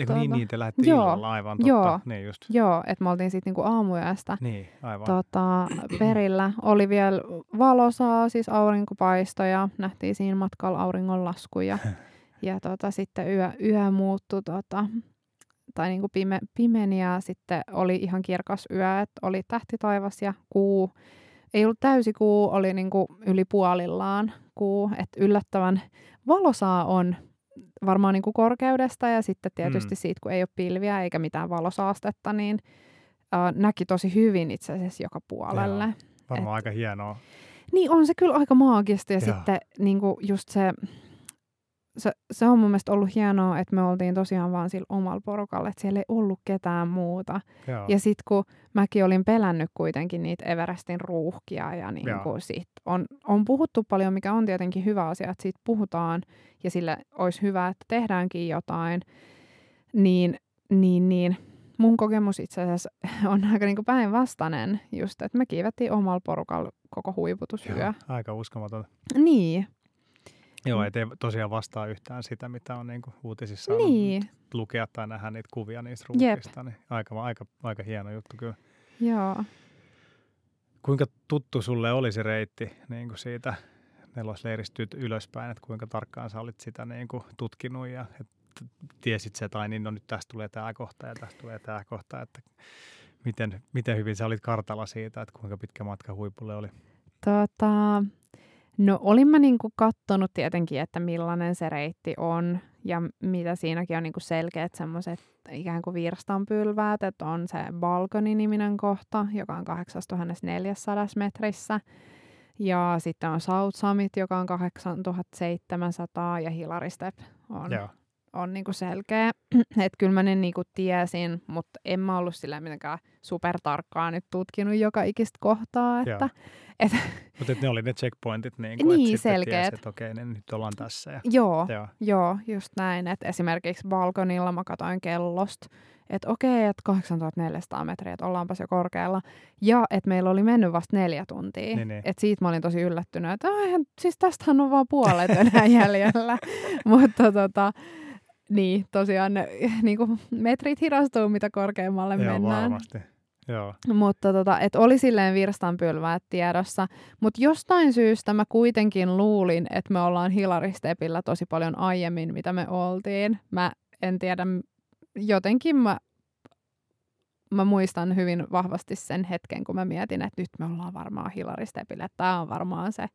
Eikö niin, tuota, niin, te lähditte joo, illalla aivan totta. Joo, niin just. joo että me oltiin sitten niinku aamuyöstä niin, aivan. Tota, perillä. Oli vielä valosaa, siis aurinkopaistoja. Nähtiin siinä matkalla auringonlasku ja, ja tota, sitten yö, yö muuttui tota, tai niinku pime, pimeni ja sitten oli ihan kirkas yö, että oli tähtitaivas ja kuu. Ei ollut täysi kuu, oli niinku yli puolillaan kuu, että yllättävän valosaa on varmaan niin kuin korkeudesta ja sitten tietysti mm. siitä, kun ei ole pilviä eikä mitään valosaastetta, niin äh, näki tosi hyvin itse asiassa joka puolelle. Joo, varmaan Et, aika hienoa. Niin on se kyllä aika maagista ja Joo. sitten niin kuin just se se, se on mun mielestä ollut hienoa, että me oltiin tosiaan vaan sillä omalla porukalla, että siellä ei ollut ketään muuta. Joo. Ja sitten kun mäkin olin pelännyt kuitenkin niitä Everestin ruuhkia ja niin kuin sit on, on puhuttu paljon, mikä on tietenkin hyvä asia, että siitä puhutaan ja sille olisi hyvä, että tehdäänkin jotain, niin, niin, niin mun kokemus itse asiassa on aika niin päinvastainen just, että me kiivettiin omalla porukalla koko huiputusyö. Joo, aika uskomaton. Niin, Joo, mm. ettei tosiaan vastaa yhtään sitä, mitä on niin uutisissa niin. lukea tai nähdä niitä kuvia niistä ruuhkista. Niin aika, aika, aika hieno juttu kyllä. Joo. Kuinka tuttu sulle oli se reitti niin kuin siitä nelosleiristä ylöspäin, että kuinka tarkkaan sä olit sitä niin kuin tutkinut ja että tiesit se, tai niin no nyt tästä tulee tämä kohta ja tästä tulee tämä kohta, että miten, miten hyvin sä olit kartalla siitä, että kuinka pitkä matka huipulle oli? Tota, No olin mä niinku kattonut tietenkin, että millainen se reitti on ja mitä siinäkin on niinku selkeät semmoiset ikään kuin virstanpylväät, että on se Balkoni-niminen kohta, joka on 8400 metrissä. Ja sitten on South Summit, joka on 8700 ja Hillary Step on, Joo. On niinku selkeä. että kyllä mä ne niinku tiesin, mutta en mä ollut sillä mitenkään supertarkkaan nyt tutkinut joka ikistä kohtaa. Että, et, Mutta ne oli ne checkpointit, niin, kuin, Niin, että selkeät. tiesi, että okei, niin nyt ollaan tässä. Ja, joo, joo. Joo, just näin. Että esimerkiksi balkonilla mä katsoin kellosta, että okei, että 8400 metriä, että ollaanpas jo korkealla. Ja että meillä oli mennyt vasta neljä tuntia. Niin, niin. Että siitä mä olin tosi yllättynyt, että siis tästähän on vaan puolet enää jäljellä. Mutta tota, niin, tosiaan ne niin kuin metrit hidastuu, mitä korkeammalle Joo, mennään. varmasti. Joo. Mutta tota, et oli silleen virstanpylväät tiedossa. Mutta jostain syystä mä kuitenkin luulin, että me ollaan Hillary Stepillä tosi paljon aiemmin, mitä me oltiin. Mä en tiedä, jotenkin mä, mä muistan hyvin vahvasti sen hetken, kun mä mietin, että nyt me ollaan varmaan Hillary Stepillä, tämä on varmaan se.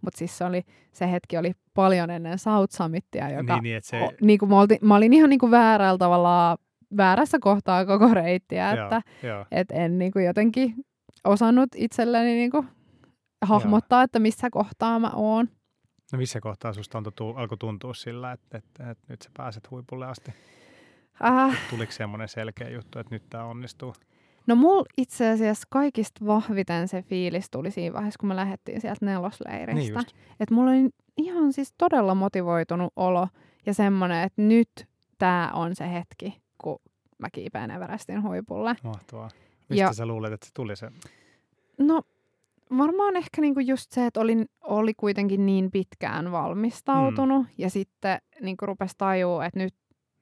Mutta siis se, oli, se hetki oli paljon ennen South Summitia, joka Niin, niin, että se, o, niin kuin mä, olti, mä olin ihan niin kuin väärällä tavalla väärässä kohtaa koko reittiä, että joo, joo. et en niin kuin jotenkin osannut itselleni niin kuin hahmottaa, että missä kohtaa mä oon. No missä kohtaa susta on alkoi tuntua sillä, että, että, että nyt sä pääset huipulle asti? Äh, Tuliko semmoinen selkeä juttu, että nyt tämä onnistuu? no mulla itse asiassa kaikista vahviten se fiilis tuli siinä vaiheessa, kun me lähdettiin sieltä Niin nelosleiristä. just. että mulla oli ihan siis todella motivoitunut olo ja semmoinen, että nyt tämä on se hetki, kun mä kiipeen Everestin huipulle. Mahtavaa. Mistä Ja- sä luulet, että se tuli se? No varmaan ehkä niinku just se, että olin, oli kuitenkin niin pitkään valmistautunut mm. ja sitten niinku rupesi tajua, että nyt,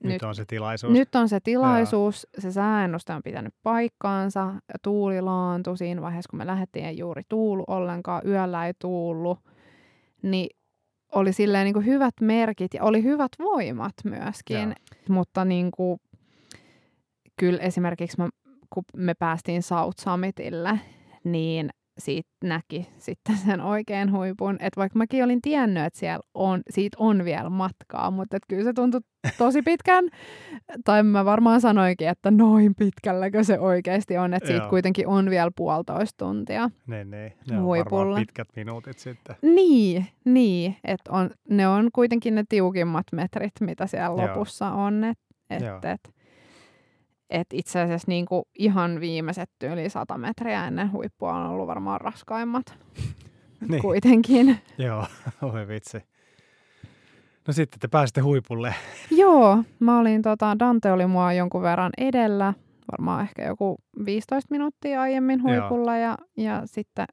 Nyt, nyt, on se tilaisuus. nyt on se tilaisuus, se sääennuste on pitänyt paikkaansa, tuuli laantui siinä vaiheessa, kun me lähdettiin, ei juuri tuulu ollenkaan, yöllä ei tuullut, niin oli silleen niinku hyvät merkit ja oli hyvät voimat myöskin, Joo. mutta niinku, kyllä esimerkiksi mä, kun me päästiin South Summitille, niin siitä näki sitten sen oikean huipun. Että vaikka mäkin olin tiennyt, että siellä on, siitä on vielä matkaa, mutta et kyllä se tuntui tosi pitkän. Tai mä varmaan sanoinkin, että noin pitkälläkö se oikeasti on, että siitä Joo. kuitenkin on vielä puolitoista tuntia. Ne, ne, ne on Huipulla. varmaan pitkät minuutit sitten. Niin, niin että on, ne on kuitenkin ne tiukimmat metrit, mitä siellä Joo. lopussa on. Et, et, Joo. et, et itse asiassa niinku ihan viimeiset yli 100 metriä ennen huippua on ollut varmaan raskaimmat Niin. kuitenkin. Joo, oi vitsi. No sitten te pääsitte huipulle. Joo, mä olin, tota, Dante oli mua jonkun verran edellä, varmaan ehkä joku 15 minuuttia aiemmin Joo. huipulla ja, ja sitten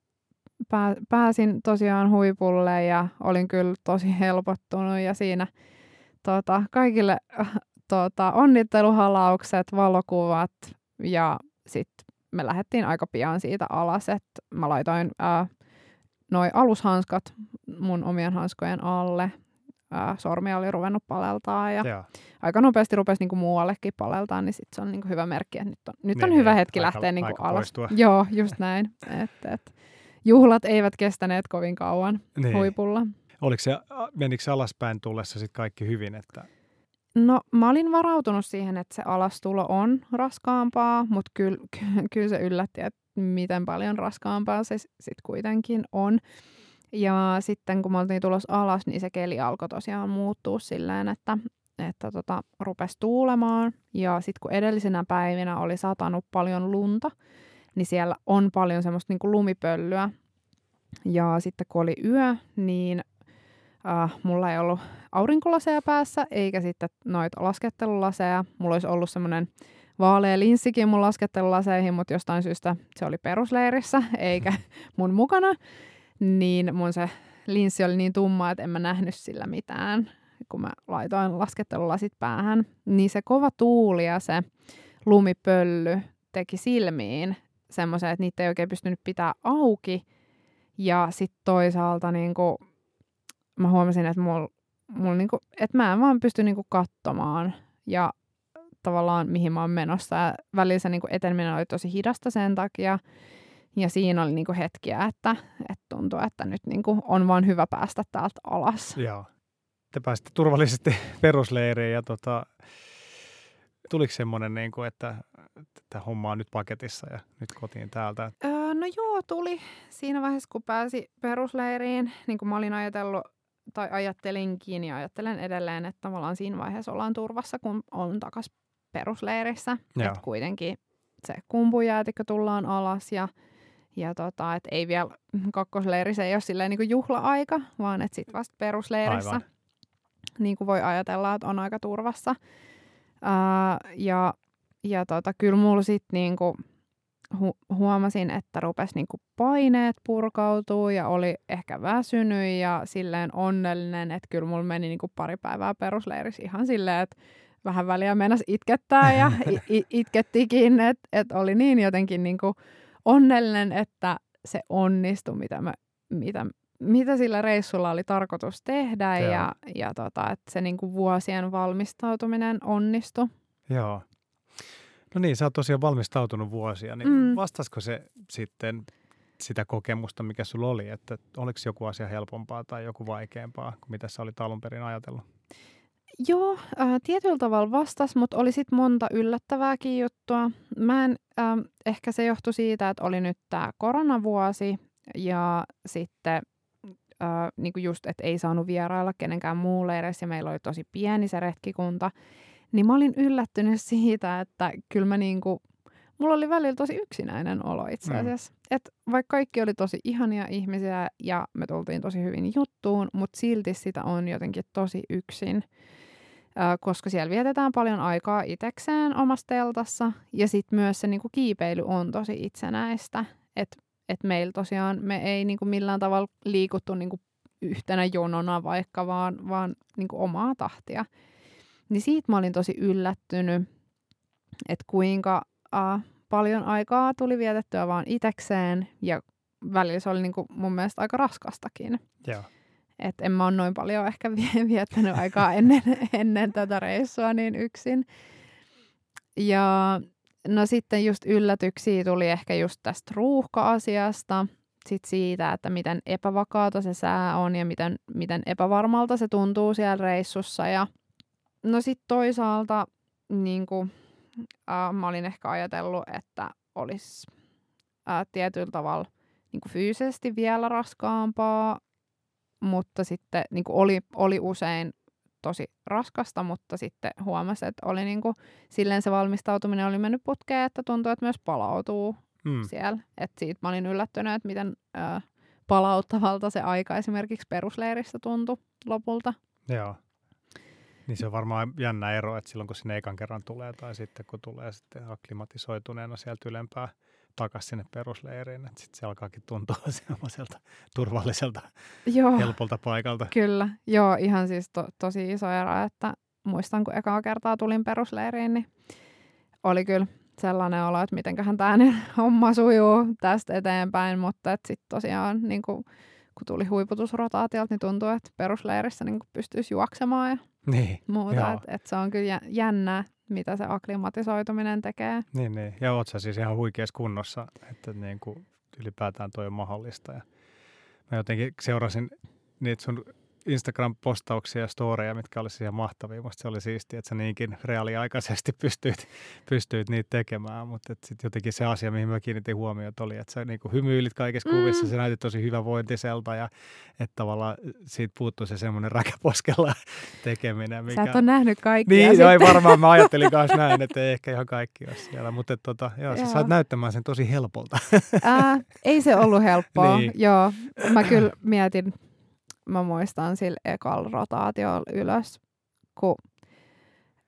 pää, pääsin tosiaan huipulle ja olin kyllä tosi helpottunut ja siinä tota, kaikille tota, onnitteluhalaukset, valokuvat ja sitten me lähdettiin aika pian siitä alas, että mä laitoin äh, noi alushanskat mun omien hanskojen alle. Äh, sormia oli ruvennut paleltaa ja Joo. aika nopeasti rupesi niinku muuallekin paleltaa, niin sit se on niinku hyvä merkki, että nyt on, nyt on Niin, hyvä niin, hetki aika- lähteä niinku aika alas. poistua. Joo, just näin. et, et, juhlat eivät kestäneet kovin kauan Niin. huipulla. Oliko se, menikö se alaspäin tullessa sitten kaikki hyvin? Että, No mä olin varautunut siihen, että se alastulo on raskaampaa, mutta kyllä ky- kyllä se yllätti, että miten paljon raskaampaa se sitten kuitenkin on. Ja sitten kun me oltiin tulossa alas, niin se keli alkoi tosiaan muuttua silleen, että, että tota, rupesi tuulemaan. Ja sitten kun edellisenä päivinä oli satanut paljon lunta, niin siellä on paljon semmoista niin kuin lumipölyä. Ja sitten kun oli yö, niin äh, mulla ei ollut aurinkolaseja päässä, eikä sitten noita laskettelulaseja. Mulla olisi ollut semmoinen vaalea linssikin mun laskettelulaseihin, mutta jostain syystä se oli perusleirissä, eikä mun mukana. Niin mun se linssi oli niin tumma, että en mä nähnyt sillä mitään, kun mä laitoin laskettelulasit päähän. Niin se kova tuuli ja se lumipölly teki silmiin semmoisen, että niitä ei oikein pystynyt pitää auki. Ja sitten toisaalta niinku, mä huomasin, että mulla mul niinku, et mä en vaan pysty niinku katsomaan ja tavallaan mihin mä oon menossa. Ja välillä se niinku eteneminen oli tosi hidasta sen takia. Ja siinä oli niinku hetkiä, että, että tuntui, että nyt niinku on vaan hyvä päästä täältä alas. Joo. Te pääsitte turvallisesti perusleiriin ja tota, tuliko semmoinen, niin kuin, että, että homma on nyt paketissa ja nyt kotiin täältä? Öö, no joo, tuli siinä vaiheessa, kun pääsi perusleiriin. Niin kuin mä olin ajatellut, tai ajattelinkin ja ajattelen edelleen, että tavallaan siinä vaiheessa ollaan turvassa, kun on takas perusleirissä. Että kuitenkin se kumpujäätikö tullaan alas ja, ja tota, et ei vielä kakkosleirissä ei ole silleen niin kuin juhla-aika, vaan että sitten vasta perusleirissä Aivan. niin kuin voi ajatella, että on aika turvassa. Ää, ja ja tota, kyllä mulla sitten niinku hu- huomasin, että rupesi niinku paineet purkautuu ja oli ehkä väsynyt ja silleen onnellinen, että kyllä mulla meni niinku pari päivää perusleirissä ihan silleen, että vähän väliä mennä itkettää ja it- itkettikin, että et oli niin jotenkin niinku onnellinen, että se onnistui, mitä, mä, mitä, mitä sillä reissulla oli tarkoitus tehdä Joo. ja, ja tota, että se niinku vuosien valmistautuminen onnistui. Joo. No niin, sä oot tosiaan valmistautunut vuosia, niin mm. vastasko se sitten sitä kokemusta, mikä sulla oli, että oliko joku asia helpompaa tai joku vaikeampaa kuin mitä sä olit alun perin ajatellut? Joo, äh, tietyllä tavalla vastas, mutta oli sitten monta yllättävääkin juttua. Mä en, äh, ehkä se johtui siitä, että oli nyt tämä koronavuosi ja sitten äh, niinku just, että ei saanut vierailla kenenkään muulle edes ja meillä oli tosi pieni se retkikunta. Niin mä olin yllättynyt siitä, että kyllä mä niinku, mulla oli välillä tosi yksinäinen olo itse mm. asiassa. Mm. Et vaikka kaikki oli tosi ihania ihmisiä ja me tultiin tosi hyvin juttuun, mutta silti sitä on jotenkin tosi yksin. Koska siellä vietetään paljon aikaa itekseen omassa teltassa ja sitten myös se niinku kiipeily on tosi itsenäistä. Että et meillä tosiaan, me ei niinku millään tavalla liikuttu niinku yhtenä jonona vaikka, vaan, vaan niinku omaa tahtia. Niin siitä mä olin tosi yllättynyt, että kuinka uh, paljon aikaa tuli vietettyä vaan itekseen ja välillä se oli niinku mun mielestä aika raskastakin. Joo. Et en mä ole noin paljon ehkä viettänyt aikaa ennen, ennen tätä reissua niin yksin. Ja no sitten just yllätyksiä tuli ehkä just tästä ruuhka-asiasta, sit siitä, että miten epävakaata se sää on ja miten, miten epävarmalta se tuntuu siellä reissussa ja – No sitten toisaalta niin kuin, äh, mä olin ehkä ajatellut, että olisi äh, tietyllä tavalla niin kuin fyysisesti vielä raskaampaa, mutta sitten niin kuin oli, oli usein tosi raskasta, mutta sitten huomasi, että oli niin kuin, silleen se valmistautuminen oli mennyt putkeen, että tuntuu, että myös palautuu mm. siellä. Et siitä mä olin yllättynyt, että miten äh, palauttavalta se aika esimerkiksi perusleirissä tuntui lopulta. Joo. Niin se on varmaan jännä ero, että silloin kun sinne ekan kerran tulee tai sitten kun tulee sitten akklimatisoituneena sieltä ylempää takaisin sinne perusleiriin, että sitten se alkaakin tuntua semmoiselta turvalliselta, Joo, helpolta paikalta. Kyllä, Joo, ihan siis to, tosi iso ero, että muistan kun ekaa kertaa tulin perusleiriin, niin oli kyllä sellainen olo, että mitenköhän tämä homma sujuu tästä eteenpäin, mutta sitten tosiaan niin kuin, kun tuli huiputusrotaatiolta, niin tuntuu, että perusleirissä niin pystyisi juoksemaan ja niin, muuta. Että et se on kyllä jännää, mitä se aklimatisoituminen tekee. Niin, niin. ja oot sä siis ihan huikeassa kunnossa, että niin kuin ylipäätään toi on mahdollista. Ja mä jotenkin seurasin niitä sun Instagram-postauksia ja storeja, mitkä oli ihan mahtavia. Musta se oli siistiä, että sä niinkin reaaliaikaisesti pystyit, pystyit niitä tekemään, mutta sitten jotenkin se asia, mihin mä kiinnitin huomiota, oli, että sä niinku hymyilit kaikessa mm. kuvissa, se näytti tosi hyvävointiselta ja että tavallaan siitä puuttui se semmoinen räkäposkella tekeminen. Mikä... Sä et ole nähnyt kaikkia Niin, joo, varmaan mä ajattelin myös näin, että ei ehkä ihan kaikki ole siellä, mutta tota, joo, joo. sä saat näyttämään sen tosi helpolta. Ää, ei se ollut helppoa, niin. joo. Mä kyllä mietin mä muistan sillä ekalla rotaatiolla ylös, kun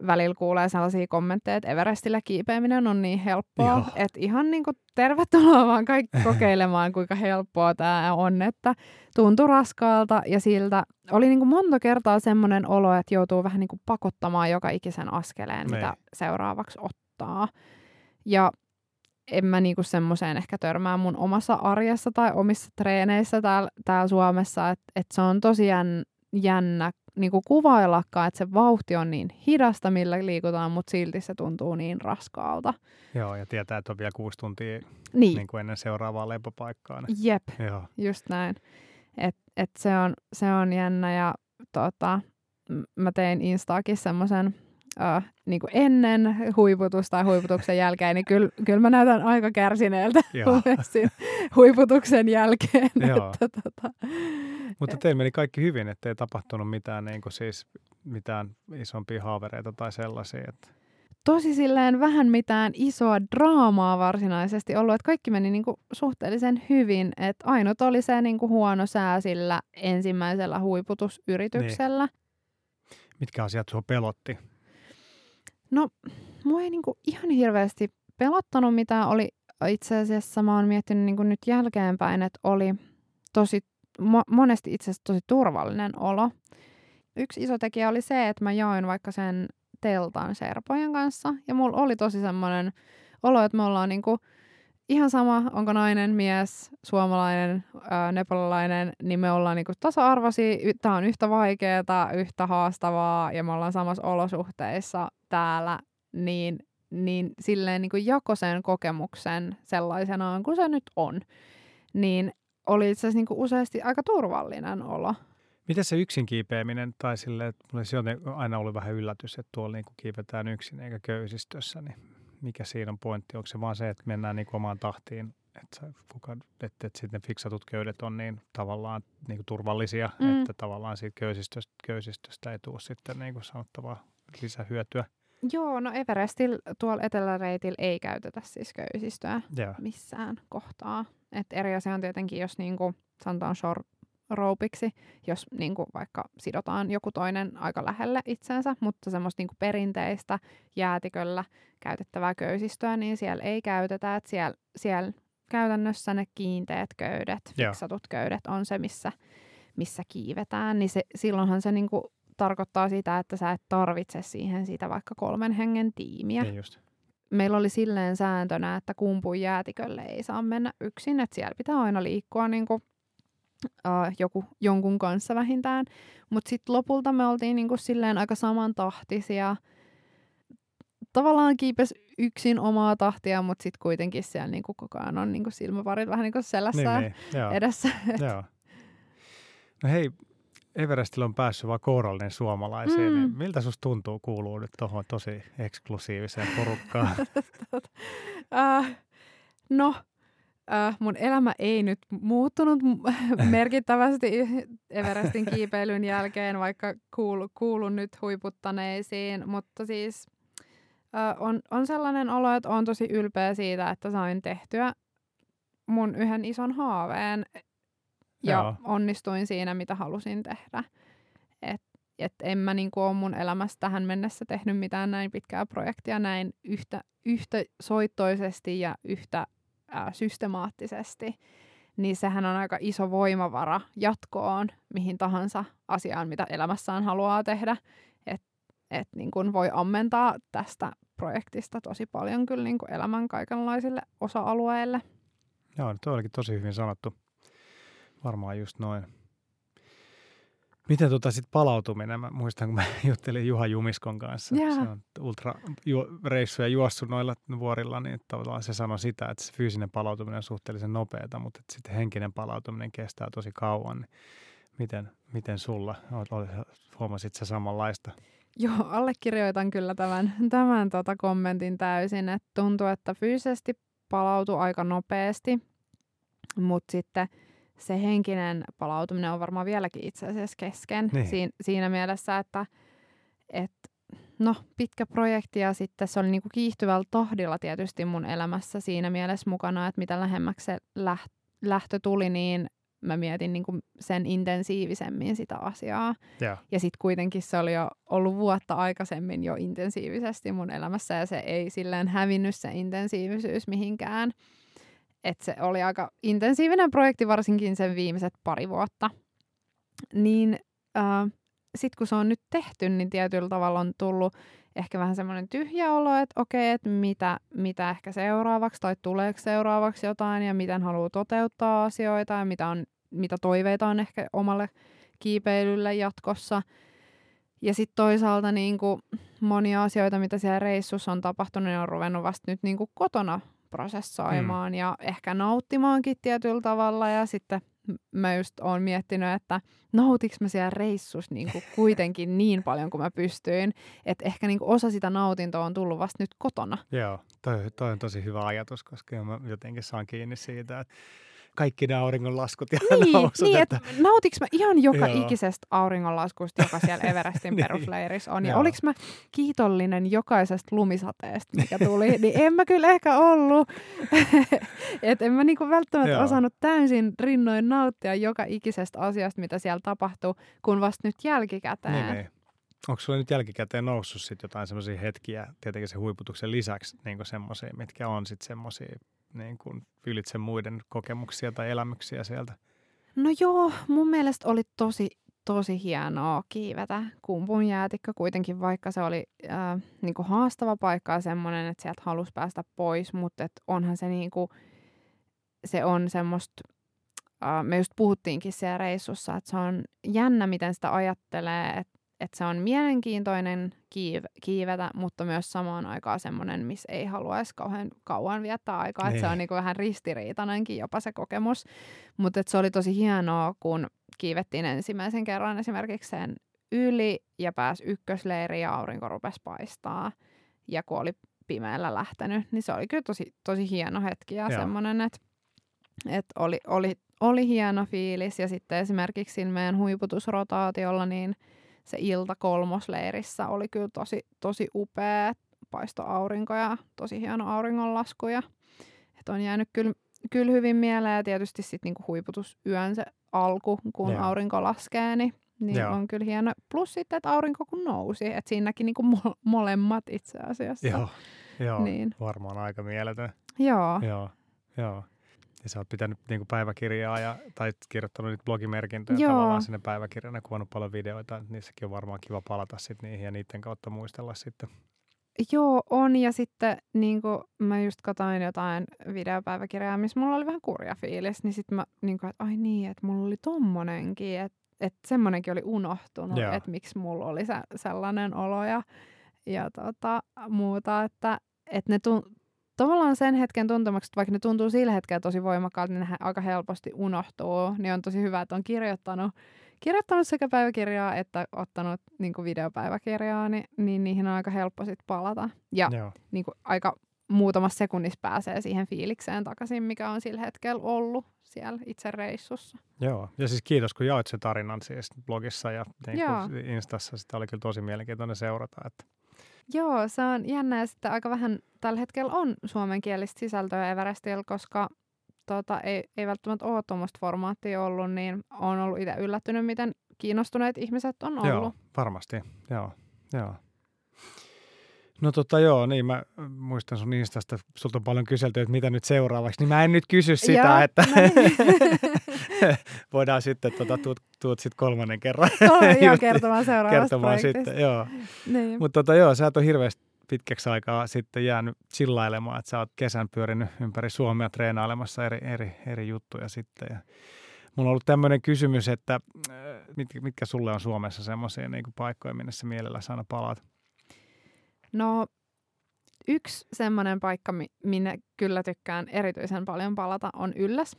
välillä kuulee sellaisia kommentteja, että Everestillä kiipeäminen on niin helppoa, että ihan niin kuin tervetuloa vaan kaikki kokeilemaan, kuinka helppoa tämä on, että tuntui raskaalta ja siltä oli niin kuin monta kertaa semmoinen olo, että joutuu vähän niin kuin pakottamaan joka ikisen askeleen, ne. mitä niin. seuraavaksi ottaa. Ja en mä niinku semmoiseen ehkä törmää mun omassa arjessa tai omissa treeneissä täällä, täällä Suomessa, että et se on tosiaan jännä niinku kuvaillakaan, että se vauhti on niin hidasta, millä liikutaan, mutta silti se tuntuu niin raskaalta. Joo, ja tietää, että on vielä kuusi tuntia Niin, niin kuin ennen seuraavaa lepopaikkaa. Niin. jep, Joo, just näin. Et, et se, on, se on jännä ja tota, mä tein Instaakin semmoisen uh, niin ennen huiputusta tai huiputuksen jälkeen, niin kyllä kyl mä näytän aika kärsineeltä huiputuksen jälkeen. Että, tota, mutta teillä meni kaikki hyvin, ettei tapahtunut mitään, niin kuin siis, mitään isompia haavereita tai sellaisia. Että, tosi silleen vähän mitään isoa draamaa varsinaisesti ollut, että kaikki meni niinku suhteellisen hyvin, että ainut oli se niinku huono sää sillä ensimmäisellä huiputusyrityksellä. mitkä asiat sinua pelotti? No, mua ei niinku ihan hirveästi pelottanut mitään. Oli itse asiassa, mä oon miettinyt niinku nyt jälkeenpäin, että oli tosi, mo- monesti itse asiassa tosi turvallinen olo. Yksi iso tekijä oli se, että mä jaoin vaikka sen teltan serpojen kanssa. Ja mulla oli tosi semmoinen olo, että me ollaan niinku ihan sama, onko nainen, mies, suomalainen, ää, nepalilainen, niin me ollaan niinku tasa-arvoisia. Tää on yhtä vaikeaa, yhtä haastavaa ja me ollaan samassa olosuhteissa täällä, niin, niin silleen niinku jako sen kokemuksen sellaisenaan kuin se nyt on. Niin oli itse asiassa niinku useasti aika turvallinen olo. Miten se yksin kiipeäminen, tai sille, että mulle se on aina ollut vähän yllätys, että tuolla niin kuin kiivetään yksin eikä köysistössä, niin mikä siinä on pointti? Onko se vaan se, että mennään niin omaan tahtiin, että, kuka, että, että sitten ne fiksatut köydet on niin tavallaan niin kuin turvallisia, Mm. että tavallaan siitä köysistöstä, köysistöstä ei tule sitten niin kuin sanottavaa lisähyötyä. Joo, no Everestil tuolla eteläreitillä ei käytetä siis köysistöä Joo. missään kohtaa. Et eri asia on tietenkin, jos niinku, sanotaan short ropeiksi, jos niinku vaikka sidotaan joku toinen aika lähelle itsensä, mutta semmoista niinku perinteistä jäätiköllä käytettävää köysistöä, niin siellä ei käytetä. Et siellä, siellä käytännössä ne kiinteät köydet, Joo. fiksatut köydet on se, missä, missä kiivetään, niin se, silloinhan se niinku tarkoittaa sitä, että sä et tarvitse siihen sitä vaikka kolmen hengen tiimiä Niin just. meillä oli silleen sääntönä, että kumpun jäätikölle ei saa mennä yksin, että siellä pitää aina liikkua niin kuin, uh, joku, jonkun kanssa vähintään. Mutta sitten lopulta me oltiin niin kuin, silleen aika samantahtisia. Tavallaan kiipes yksin omaa tahtia, mutta sitten kuitenkin siellä niin kuin, koko ajan on niin kuin, silmäparit vähän niin kuin selässä Niin, niin. Joo. edessä. Joo. No hei, Everestillä on päässyt vaan kourallinen suomalaisiin, Mm. niin miltä susta tuntuu kuuluu nyt tuohon tosi eksklusiiviseen porukkaan? Äh, no, äh, mun elämä ei nyt muuttunut merkittävästi Everestin kiipeilyn jälkeen, vaikka kuulu, kuulun nyt huiputtaneisiin, mutta siis äh, on, on sellainen olo, että on tosi ylpeä siitä, että sain tehtyä mun yhden ison haaveen ja Joo. onnistuin siinä, mitä halusin tehdä. Et, et en mä niinku ole mun elämässä tähän mennessä tehnyt mitään näin pitkää projektia näin yhtä, yhtä soittoisesti ja yhtä ää, systemaattisesti. Niin sehän on aika iso voimavara jatkoon mihin tahansa asiaan, mitä elämässään haluaa tehdä. Että et niin kun voi ammentaa tästä projektista tosi paljon kyllä niin kun elämän kaikenlaisille osa-alueille. Joo, tuo olikin tosi hyvin sanottu. Varmaan just noin. Miten tota sit palautuminen? Mä muistan, kun mä juttelin Juha Jumiskon kanssa. Jaa. Se on ultrareissuja juossut noilla vuorilla, niin tavallaan se sanoi sitä, että se fyysinen palautuminen on suhteellisen nopeata, mutta sitten henkinen palautuminen kestää tosi kauan. Miten, miten sulla? Huomasit sä samanlaista? Joo, allekirjoitan kyllä tämän, tämän tota kommentin täysin, että tuntuu, että fyysisesti palautuu aika nopeasti, mutta sitten se henkinen palautuminen on varmaan vieläkin itse asiassa kesken Niin. siin, siinä mielessä, että et, no, pitkä projekti ja sitten se oli niinku kiihtyvällä tahdilla tietysti mun elämässä siinä mielessä mukana, että mitä lähemmäksi se läht, lähtö tuli, niin mä mietin niinku sen intensiivisemmin sitä asiaa. Joo. Ja sitten kuitenkin se oli jo ollut vuotta aikaisemmin jo intensiivisesti mun elämässä ja se ei silleen hävinnyt se intensiivisyys mihinkään. Et se oli aika intensiivinen projekti varsinkin sen viimeiset pari vuotta. Niin äh, sitten kun se on nyt tehty, niin tietyllä tavalla on tullut ehkä vähän semmoinen tyhjä olo, että okei, että mitä, mitä ehkä seuraavaksi tai tuleeko seuraavaksi jotain ja miten haluaa toteuttaa asioita ja mitä, on, mitä toiveita on ehkä omalle kiipeilylle jatkossa. Ja sitten toisaalta niin kuin monia asioita, mitä siellä reissussa on tapahtunut, niin on ruvennut vasta nyt niin kuin kotona prosessoimaan mm. ja ehkä nauttimaankin tietyllä tavalla. Ja sitten mä just oon miettinyt, että nautiks mä siellä reissus niin kuin kuitenkin niin paljon kuin mä pystyin, että ehkä niin kuin osa sitä nautintoa on tullut vasta nyt kotona. Joo, toi, toi on tosi hyvä ajatus, koska mä jotenkin saan kiinni siitä, että kaikki ne auringonlaskut ja niin, nousut. Niin, että nautiks mä ihan joka Joo. ikisestä auringonlaskusta, joka siellä Everestin niin. perusleirissä on. Ja Joo. oliks mä kiitollinen jokaisesta lumisateesta, mikä tuli, niin en mä kyllä ehkä ollut. että en mä niinku välttämättä Joo. osannut täysin rinnoin nauttia joka ikisestä asiasta, mitä siellä tapahtuu, kun vasta nyt jälkikäteen. Niin, niin. Onko sulla nyt jälkikäteen noussut sit jotain semmoisia hetkiä, tietenkin se huiputuksen lisäksi, niin semmoisia, mitkä on sitten semmoisia niin kuin ylitse muiden kokemuksia tai elämyksiä sieltä? No joo, mun mielestä oli tosi, tosi hienoa kiivetä kumpun jäätikkö kuitenkin, vaikka se oli äh, niin kuin haastava paikka ja semmoinen, että sieltä halusi päästä pois, mutta et onhan se niin kuin, se on semmoista, äh, me just puhuttiinkin siellä reissussa, että se on jännä, miten sitä ajattelee, että että se on mielenkiintoinen kiiv- kiivetä, mutta myös samaan aikaan semmoinen, missä ei haluaisi kauhean kauan viettää aikaa. Että se on niin. niinku vähän ristiriitainenkin jopa se kokemus. Mutta se oli tosi hienoa, kun kiivettiin ensimmäisen kerran esimerkiksi sen yli ja pääsi ykkösleiriin ja aurinko rupesi paistaa. Ja kun oli pimeällä lähtenyt, niin se oli kyllä tosi, tosi hieno hetki ja semmoinen, että et oli, oli, oli hieno fiilis. Ja sitten esimerkiksi meidän huiputusrotaatiolla, niin – se ilta kolmosleirissä oli kyllä tosi, tosi upea, paisto aurinko ja tosi hieno auringonlasku ja että on jäänyt kyllä, kyllä hyvin mieleen ja tietysti sitten niinku huiputusyön se alku, kun Joo. aurinko laskee, niin, niin on kyllä hieno. Plus sitten, että aurinko kun nousi, että siinäkin niinku mo- molemmat itse asiassa. Joo, Joo niin. varmaan aika mieletön. Joo. Joo, Joo. Ja sä oot pitänyt niin kuin päiväkirjaa ja, tai kirjoittanut niitä blogimerkintöjä Joo. tavallaan sinne päiväkirjaan ja kuvannut paljon videoita. Niissäkin on varmaan kiva palata sitten niihin ja niiden kautta muistella sitten. Joo, on. Ja sitten niin kuin mä just katsoin jotain videopäiväkirjaa, missä mulla oli vähän kurja fiilis. Niin sitten mä niin kuin, että ai niin, että mulla oli tommonenkin. Että että semmonenkin oli unohtunut, Joo. että miksi mulla oli se, sellainen olo ja, ja tota, muuta. Että, että ne tavallaan sen hetken tuntemukset, vaikka ne tuntuu sillä hetkellä tosi voimakkaalta, niin ne aika helposti unohtuu. Niin on tosi hyvä, että on kirjoittanut, kirjoittanut sekä päiväkirjaa että ottanut niin kuin videopäiväkirjaa, niin, niin niihin on aika helppo sit palata. Ja niin kuin aika muutamassa sekunnissa pääsee siihen fiilikseen takaisin, mikä on sillä hetkellä ollut siellä itse reissussa. Joo, ja siis kiitos kun jaoit sen tarinan siis blogissa ja niin kuin Instassa. Sitä oli kyllä tosi mielenkiintoinen seurata, että Joo, se on jännä ja sitten aika vähän tällä hetkellä on suomenkielistä sisältöä Everestillä, koska tota, ei, ei välttämättä ole tuommoista formaattia ollut, niin on ollut itse yllättynyt, miten kiinnostuneet ihmiset on ollut. Joo, varmasti. Joo, joo. No tota joo, niin mä muistan sun Instasta, sulta on paljon kyselty, että mitä nyt seuraavaksi, niin mä en nyt kysy sitä, joo, että voidaan sitten, tota, tuut, tuut sitten kolmannen kerran. joo, kertomaan seuraavasta kertomaan sitten, joo. Niin. Mutta tota joo, sä et ole hirveästi pitkäksi aikaa sitten jäänyt chillailemaan, että sä oot kesän pyörinyt ympäri Suomea treenailemassa eri, eri, eri juttuja sitten. Ja mulla on ollut tämmöinen kysymys, että äh, mitkä, mitkä sulle on Suomessa semmoisia niin paikkoja, minne sä mielellä aina palaat? No yksi semmoinen paikka, minne kyllä tykkään erityisen paljon palata, on Ylläs.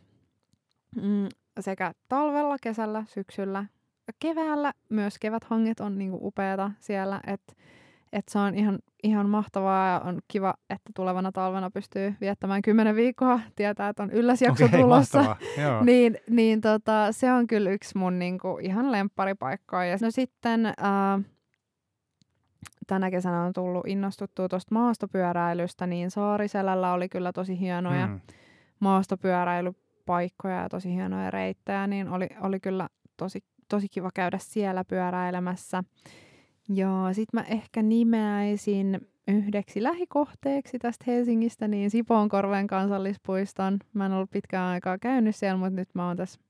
Mm, sekä talvella, kesällä, syksyllä, keväällä myös keväthanget on niinku upeata siellä, että et se on ihan, ihan mahtavaa ja on kiva, että tulevana talvena pystyy viettämään kymmenen viikkoa, tietää, että on ylläsjakso okay, tulossa. niin niin tota, se on kyllä yksi mun niinku, ihan lempparipaikkoja. Ja no sitten äh, tänä kesänä on tullut innostuttua tuosta maastopyöräilystä, niin Saariselällä oli kyllä tosi hienoja mm. maastopyöräilypaikkoja ja tosi hienoja reittejä, niin oli, oli kyllä tosi, tosi kiva käydä siellä pyöräilemässä. Ja sitten mä ehkä nimeäisin yhdeksi lähikohteeksi tästä Helsingistä, niin Sipoonkorven kansallispuiston. Mä en ollut pitkään aikaa käynyt siellä, mutta nyt mä oon tässä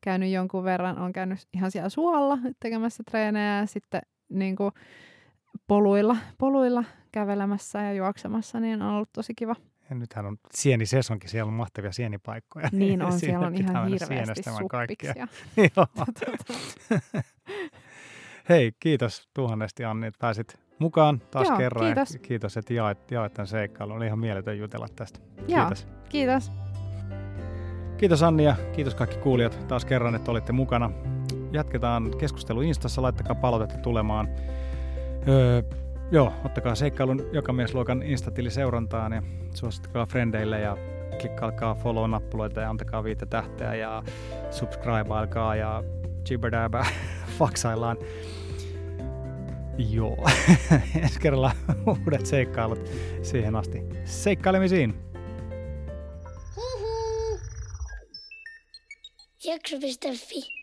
käynyt jonkun verran. on käynyt ihan siellä suolla tekemässä treenejä ja sitten niin kuin, poluilla, poluilla kävelemässä ja juoksemassa, niin on ollut tosi kiva. Ja nythän on sieni sesonkin, siellä on mahtavia sienipaikkoja. Niin on, siellä on ihan hirveästi suppiksia. Hei, kiitos tuhannesti Anni, että pääsit mukaan taas Joo, kerran. kiitos. Ja kiitos, että jaet, jaet tämän seikkailun. Oli ihan mieletön jutella tästä. Joo. Kiitos. Kiitos. Kiitos Anni ja kiitos kaikki kuulijat taas kerran, että olitte mukana. Jatketaan keskustelu Instassa, laittakaa palautetta tulemaan. Öö, joo, ottakaa seikkailun jokamiesluokan Instatili seurantaan ja suosittakaa frendeille ja klikkaakaa follow-nappuloita ja antakaa viittä tähteä ja subscribeailkaa ja jibberdabä faksaillaan. Joo, ensi kerralla uudet seikkailut siihen asti. Seikkailemisiin! Jakso.fi